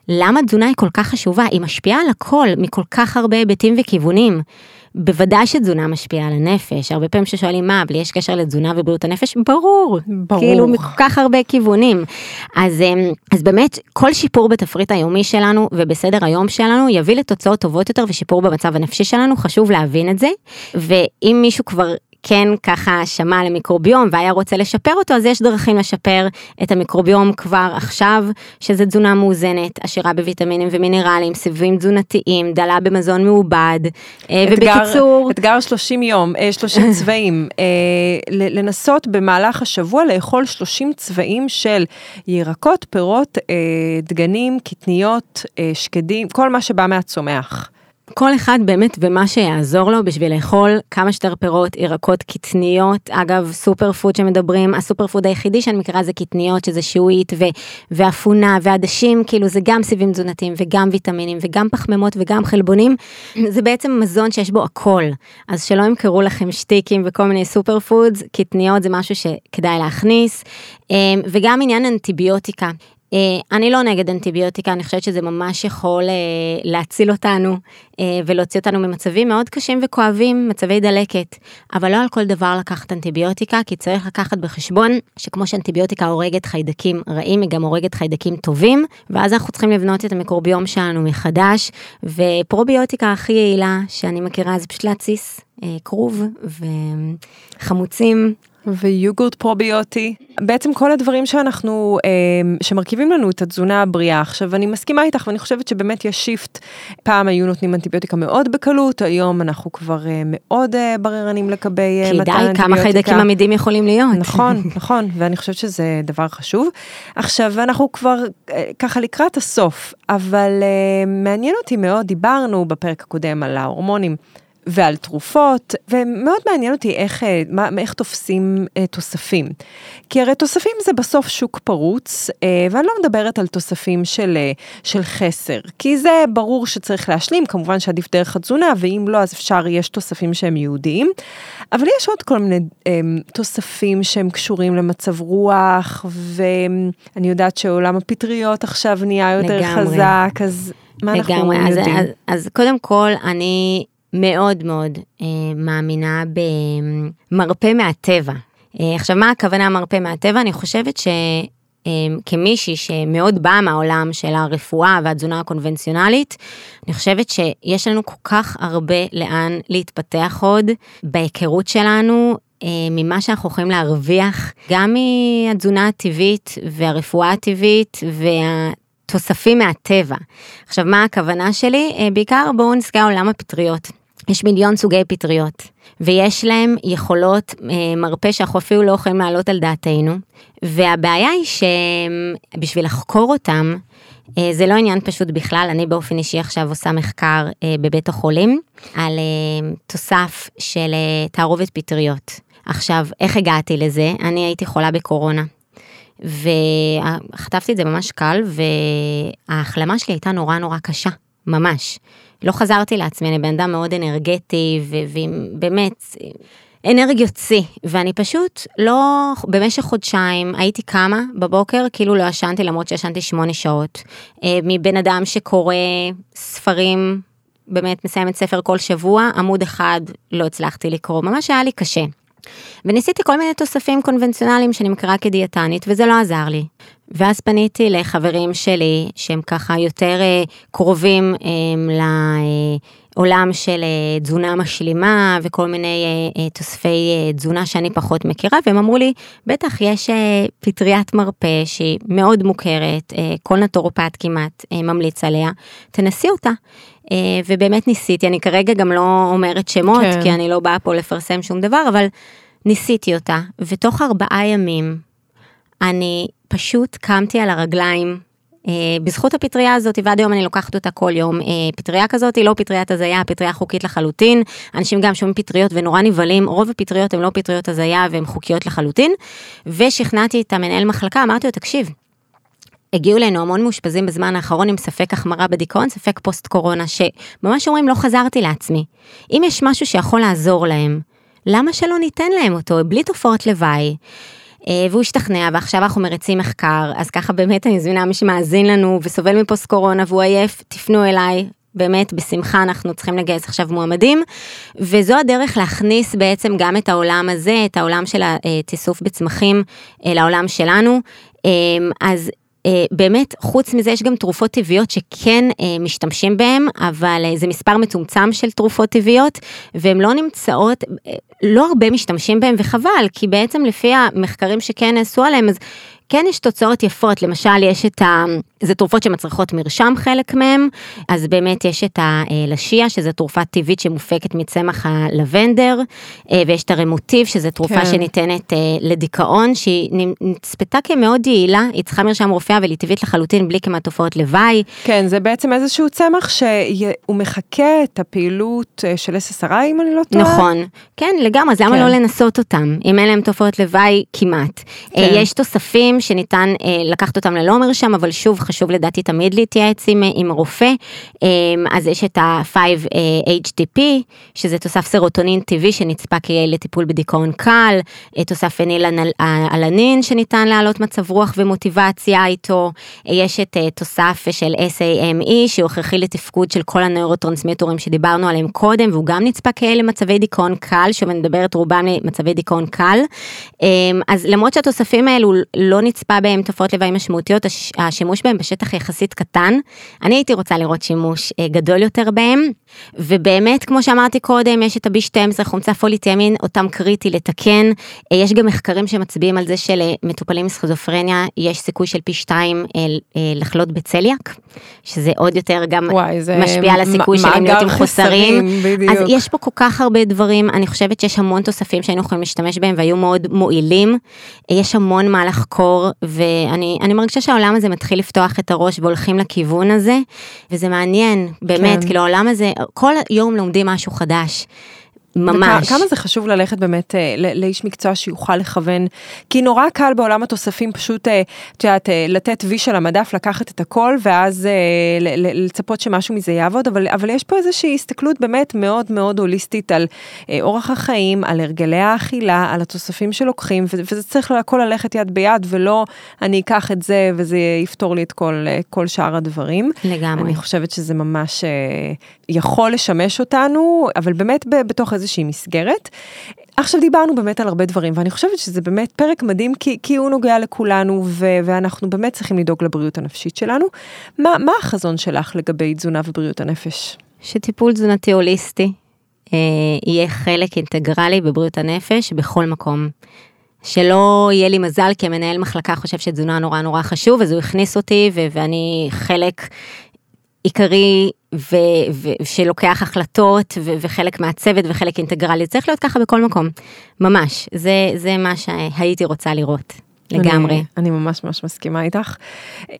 למה תזונה היא כל כך חשובה, היא משפיעה על הכל מכל כך הרבה היבטים וכיוונים. בוודאי שתזונה משפיעה על הנפש, הרבה פעמים ששואלים מה, אבל יש קשר לתזונה ובריאות הנפש? ברור. ברור. כאילו מכל כך הרבה כיוונים. אז, אמ, אז באמת, כל שיפור בתפריט היומי שלנו ובסדר היום שלנו יביא לתוצאות טובות יותר ושיפור במצב הנפשי שלנו, חשוב להבין את זה. ואם מישהו כבר כן ככה שמע למיקרוביום והיה רוצה לשפר אותו, אז יש דרכים לשפר את המיקרוביום כבר עכשיו, שזה תזונה מאוזנת, עשירה בוויטמינים ומינרלים, סיבים תזונתיים, דלה במזון מעובד, אה, אתגר, ובקיצור... אתגר 30 יום, 30 צבעים, אה, לנסות במהלך השבוע לאכול 30 צבעים של ירקות, פירות, אה, דגנים, קטניות, שקדים, כל מה שבא מהצומח. כל אחד באמת ומה שיעזור לו בשביל לאכול כמה שיותר פירות, ירקות, קטניות. אגב, super food שמדברים, ה super food היחידי שאני מכירה זה קטניות, שזה שעועית ו- ואפונה ועדשים, כאילו זה גם סיבים תזונתיים וגם ויטמינים וגם פחמימות וגם חלבונים. זה בעצם מזון שיש בו הכל. אז שלא ימכרו לכם שטיקים וכל מיני סופר פודס, קטניות זה משהו שכדאי להכניס. אמ, וגם עניין אנטיביוטיקה. אה, אני לא נגד אנטיביוטיקה, אני חושבת שזה ממש יכול אה, להציל אותנו אה, ולהוציא אותנו ממצבים מאוד קשים וכואבים, מצבי דלקת. אבל לא על כל דבר לקחת אנטיביוטיקה, כי צריך לקחת בחשבון שכמו שאנטיביוטיקה הורגת חיידקים רעים, היא גם הורגת חיידקים טובים, ואז אנחנו צריכים לבנות את המיקרוביום שלנו מחדש, ופרוביוטיקה הכי יעילה שאני מכירה זה פשוט להתסיס כרוב וחמוצים. ויוגורט פרוביוטי, בעצם כל הדברים שאנחנו, אה, שמרכיבים לנו את התזונה הבריאה. עכשיו, אני מסכימה איתך ואני חושבת שבאמת יש שיפט. פעם היו נותנים אנטיביוטיקה מאוד בקלות, היום אנחנו כבר אה, מאוד אה, בררנים לגבי מתן אנטיביוטיקה. כי די, כמה חיידקים עמידים יכולים להיות. נכון, נכון, ואני חושבת שזה דבר חשוב. עכשיו, אנחנו כבר ככה לקראת הסוף, אבל מעניין אותי מאוד, דיברנו בפרק הקודם על ההורמונים. ועל תרופות, ומאוד מעניין אותי איך, אה, מה, איך תופסים אה, תוספים. כי הרי תוספים זה בסוף שוק פרוץ, אה, ואני לא מדברת על תוספים של, אה, של חסר, כי זה ברור שצריך להשלים, כמובן שעדיף דרך התזונה, ואם לא, אז אפשר, יש תוספים שהם ייעודיים, אבל יש עוד כל מיני אה, תוספים שהם קשורים למצב רוח, ואני יודעת שעולם הפטריות עכשיו נהיה יותר לגמרי. חזק, אז מה אנחנו לגמרי, אז, יודעים? אז, אז קודם כל, אני מאוד מאוד אה, מאמינה במרפא מהטבע. אה, עכשיו, מה הכוונה מרפא מהטבע? אני חושבת ש... אה, כמישהי שמאוד באה מהעולם של הרפואה והתזונה הקונבנציונלית, אני חושבת שיש לנו כל כך הרבה לאן להתפתח עוד בהיכרות שלנו אה, ממה שאנחנו יכולים להרוויח, גם מהתזונה הטבעית והרפואה הטבעית והתוספים מהטבע. עכשיו, מה הכוונה שלי? אה, בעיקר בואו נסגר עולם הפטריות. יש מיליון סוגי פטריות, ויש להם יכולות אה, מרפא שאנחנו אפילו לא יכולים להעלות על דעתנו, והבעיה היא שבשביל לחקור אותם, אה, זה לא עניין פשוט בכלל, אני באופן אישי עכשיו עושה מחקר אה, בבית החולים על אה, תוסף של אה, תערובת פטריות. עכשיו, איך הגעתי לזה? אני הייתי חולה בקורונה. וחטפתי את זה ממש קל, וההחלמה שלי הייתה נורא נורא קשה, ממש. לא חזרתי לעצמי, אני בן אדם מאוד אנרגטי, ובאמת, אנרגיות שיא, ואני פשוט לא, במשך חודשיים הייתי קמה בבוקר, כאילו לא ישנתי, למרות שישנתי שמונה שעות. אה, מבן אדם שקורא ספרים, באמת מסיימת ספר כל שבוע, עמוד אחד לא הצלחתי לקרוא, ממש היה לי קשה. וניסיתי כל מיני תוספים קונבנציונליים שאני מכירה כדיאטנית, וזה לא עזר לי. ואז פניתי לחברים שלי, שהם ככה יותר אה, קרובים אה, לעולם של אה, תזונה משלימה וכל מיני אה, אה, תוספי תזונה שאני פחות מכירה, והם אמרו לי, בטח יש פטריית מרפא שהיא מאוד מוכרת, כל נטורופט כמעט ממליץ עליה, תנסי אותה. ובאמת ניסיתי, אני כרגע גם לא אומרת שמות, כן. כי אני לא באה פה לפרסם שום דבר, אבל ניסיתי אותה, ותוך ארבעה ימים אני פשוט קמתי על הרגליים. אה, בזכות הפטריה הזאת, ועד היום אני לוקחת אותה כל יום. אה, פטריה כזאת היא לא פטריית הזיה, פטריה חוקית לחלוטין. אנשים גם שומעים פטריות ונורא נבהלים, רוב הפטריות הן לא פטריות הזיה והן חוקיות לחלוטין. ושכנעתי את המנהל מחלקה, אמרתי לו, תקשיב, הגיעו אלינו המון מאושפזים בזמן האחרון עם ספק החמרה בדיכאון, ספק פוסט קורונה, שממש אומרים לא חזרתי לעצמי. אם יש משהו שיכול לעזור להם, למה שלא ניתן להם אותו בלי תופעות לוואי? אה, והוא השתכנע ועכשיו אנחנו מריצים מחקר, אז ככה באמת אני מזמינה מי שמאזין לנו וסובל מפוסט קורונה והוא עייף, תפנו אליי. באמת בשמחה אנחנו צריכים לגייס עכשיו מועמדים וזו הדרך להכניס בעצם גם את העולם הזה את העולם של התיסוף בצמחים אה, לעולם שלנו אה, אז אה, באמת, חוץ מזה יש גם תרופות טבעיות שכן אה, משתמשים בהן, אבל אה, זה מספר מצומצם של תרופות טבעיות, והן לא נמצאות, אה, לא הרבה משתמשים בהן, וחבל, כי בעצם לפי המחקרים שכן נעשו עליהם, אז כן יש תוצאות יפות, למשל יש את ה... זה תרופות שמצריכות מרשם חלק מהם, אז באמת יש את הלשיע, שזה תרופה טבעית שמופקת מצמח הלבנדר, אה, ויש את הרמוטיב, שזה תרופה כן. שניתנת אה, לדיכאון, שהיא נצפתה כמאוד יעילה, היא צריכה מרשם רופא, אבל היא טבעית לחלוטין, בלי כמעט תופעות לוואי. כן, זה בעצם איזשהו צמח שהוא מחקה את הפעילות אה, של SSRI, אם אני לא טועה. נכון, כן לגמרי, אז למה כן. לא לנסות אותם, אם אין להם תופעות לוואי כמעט. כן. יש תוספים שניתן אה, לקחת אותם ללא מרשם, אבל שוב חשוב לדעתי תמיד להתייעץ עם, אה, עם רופא, אה, אז יש את ה-5-HTP, שזה תוסף סרוטונין טבעי שנצפה כיעיל לטיפול בדיכאון קל, אה, תוסף פנילאלנין שניתן להעלות מצב רוח ומוטיבציה איתו, אה, יש את אה, תוסף של SAMe שהוא הכרחי לתפקוד של כל הנוירוטרנסמיטורים שדיברנו עליהם קודם, והוא גם נצפה כיעיל למצבי דיכאון קל, שוב אני מדברת רובם למצבי דיכאון קל. אה, אז למרות שהתוספים האלו לא נצפה בהם תופעות לוואי משמעותיות, הש- השימוש בהם בשטח יחסית קטן, אני הייתי רוצה לראות שימוש אה, גדול יותר בהם, ובאמת כמו שאמרתי קודם, יש את ה-B12 חומצה פולית ימין, אותם קריטי לתקן, אה, יש גם מחקרים שמצביעים על זה שלמטופלים עם סכיזופרניה יש סיכוי של פי שתיים אה, אה, לחלות בצליאק, שזה עוד יותר גם וואי, משפיע על הסיכוי שלהם להיות עם חוסרים. בדיוק. אז יש פה כל כך הרבה דברים, אני חושבת שיש המון תוספים שהיינו יכולים להשתמש בהם והיו מאוד מועילים. יש המון מה לחקור. לעבור, ואני מרגישה שהעולם הזה מתחיל לפתוח את הראש והולכים לכיוון הזה, וזה מעניין, באמת, כן. כאילו העולם הזה, כל יום לומדים משהו חדש. ממש. כמה זה חשוב ללכת באמת אה, לאיש מקצוע שיוכל לכוון, כי נורא קל בעולם התוספים פשוט, אה, את יודעת, אה, לתת וי של המדף, לקחת את הכל, ואז לצפות שמשהו מזה יעבוד, אבל, אבל יש פה איזושהי הסתכלות באמת מאוד מאוד הוליסטית על אורח החיים, על הרגלי האכילה, על התוספים שלוקחים, וזה צריך הכל ללכת יד ביד, ולא אני אקח את זה וזה יפתור לי את כל, כל שאר הדברים. לגמרי. אני חושבת שזה ממש יכול לשמש אותנו, אבל באמת בתוך איזה... איזושהי מסגרת. עכשיו דיברנו באמת על הרבה דברים, ואני חושבת שזה באמת פרק מדהים, כי, כי הוא נוגע לכולנו, ו, ואנחנו באמת צריכים לדאוג לבריאות הנפשית שלנו. מה, מה החזון שלך לגבי תזונה ובריאות הנפש? שטיפול תזונתי הוליסטי אה, יהיה חלק אינטגרלי בבריאות הנפש בכל מקום. שלא יהיה לי מזל כי המנהל מחלקה חושב שתזונה נורא נורא חשוב, אז הוא הכניס אותי ו- ואני חלק עיקרי ו- ו- החלטות ו- וחלק מהצוות וחלק אינטגרלי, צריך להיות ככה בכל מקום, ממש, זה, זה מה שהייתי רוצה לראות. לגמרי. אני, אני ממש ממש מסכימה איתך.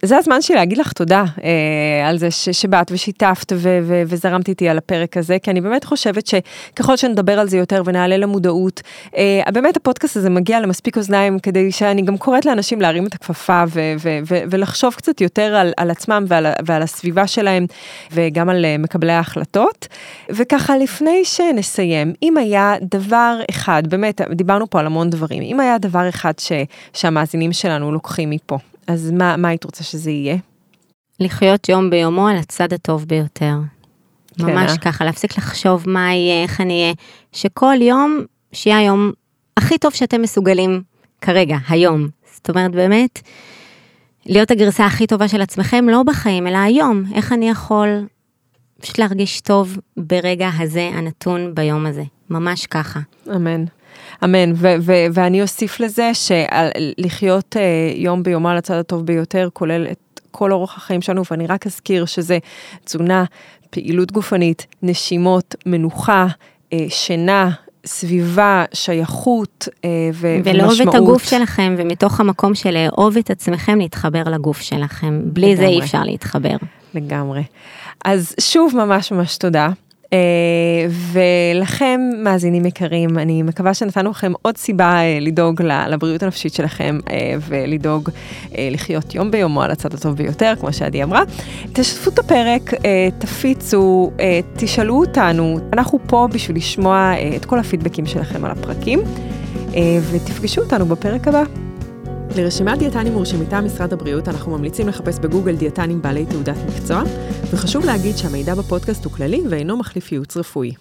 זה הזמן שלי להגיד לך תודה אה, על זה ש, שבאת ושיתפת ו, ו, וזרמת איתי על הפרק הזה, כי אני באמת חושבת שככל שנדבר על זה יותר ונעלה למודעות, אה, באמת הפודקאסט הזה מגיע למספיק אוזניים כדי שאני גם קוראת לאנשים להרים את הכפפה ו, ו, ו, ולחשוב קצת יותר על, על עצמם ועל, ועל הסביבה שלהם וגם על אה, מקבלי ההחלטות. וככה לפני שנסיים, אם היה דבר אחד, באמת דיברנו פה על המון דברים, אם היה דבר אחד ש, שהמאזינים שלנו לוקחים מפה. אז מה, מה היית רוצה שזה יהיה? לחיות יום ביומו על הצד הטוב ביותר. כן, ממש אה? ככה, להפסיק לחשוב מה יהיה, איך אני אהיה, שכל יום שיהיה היום הכי טוב שאתם מסוגלים כרגע, היום. זאת אומרת, באמת, להיות הגרסה הכי טובה של עצמכם, לא בחיים, אלא היום. איך אני יכול פשוט להרגיש טוב ברגע הזה, הנתון ביום הזה. ממש ככה. אמן. אמן, ו- ו- ואני אוסיף לזה שלחיות uh, יום ביומו על הצד הטוב ביותר, כולל את כל אורח החיים שלנו, ואני רק אזכיר שזה תזונה, פעילות גופנית, נשימות, מנוחה, uh, שינה, סביבה, שייכות uh, ו- ולאהוב ומשמעות. ולאהוב את הגוף שלכם, ומתוך המקום של לאהוב את עצמכם, להתחבר לגוף שלכם. בלי לגמרי. זה אי אפשר להתחבר. לגמרי. אז שוב ממש ממש תודה. אה, ולכם, מאזינים יקרים, אני מקווה שנתנו לכם עוד סיבה אה, לדאוג לבריאות הנפשית שלכם אה, ולדאוג לחיות יום ביומו על הצד הטוב ביותר, כמו שעדי אמרה. תשתפו את הפרק, תפיצו, תשאלו אותנו, אנחנו פה בשביל לשמוע את כל הפידבקים שלכם על הפרקים, ותפגשו אותנו בפרק הבא. לרשימת דיאטנים מורשים מטעם משרד הבריאות אנחנו ממליצים לחפש בגוגל דיאטנים בעלי תעודת מקצוע, וחשוב להגיד שהמידע בפודקאסט הוא כללי ואינו מחליף ייעוץ רפואי.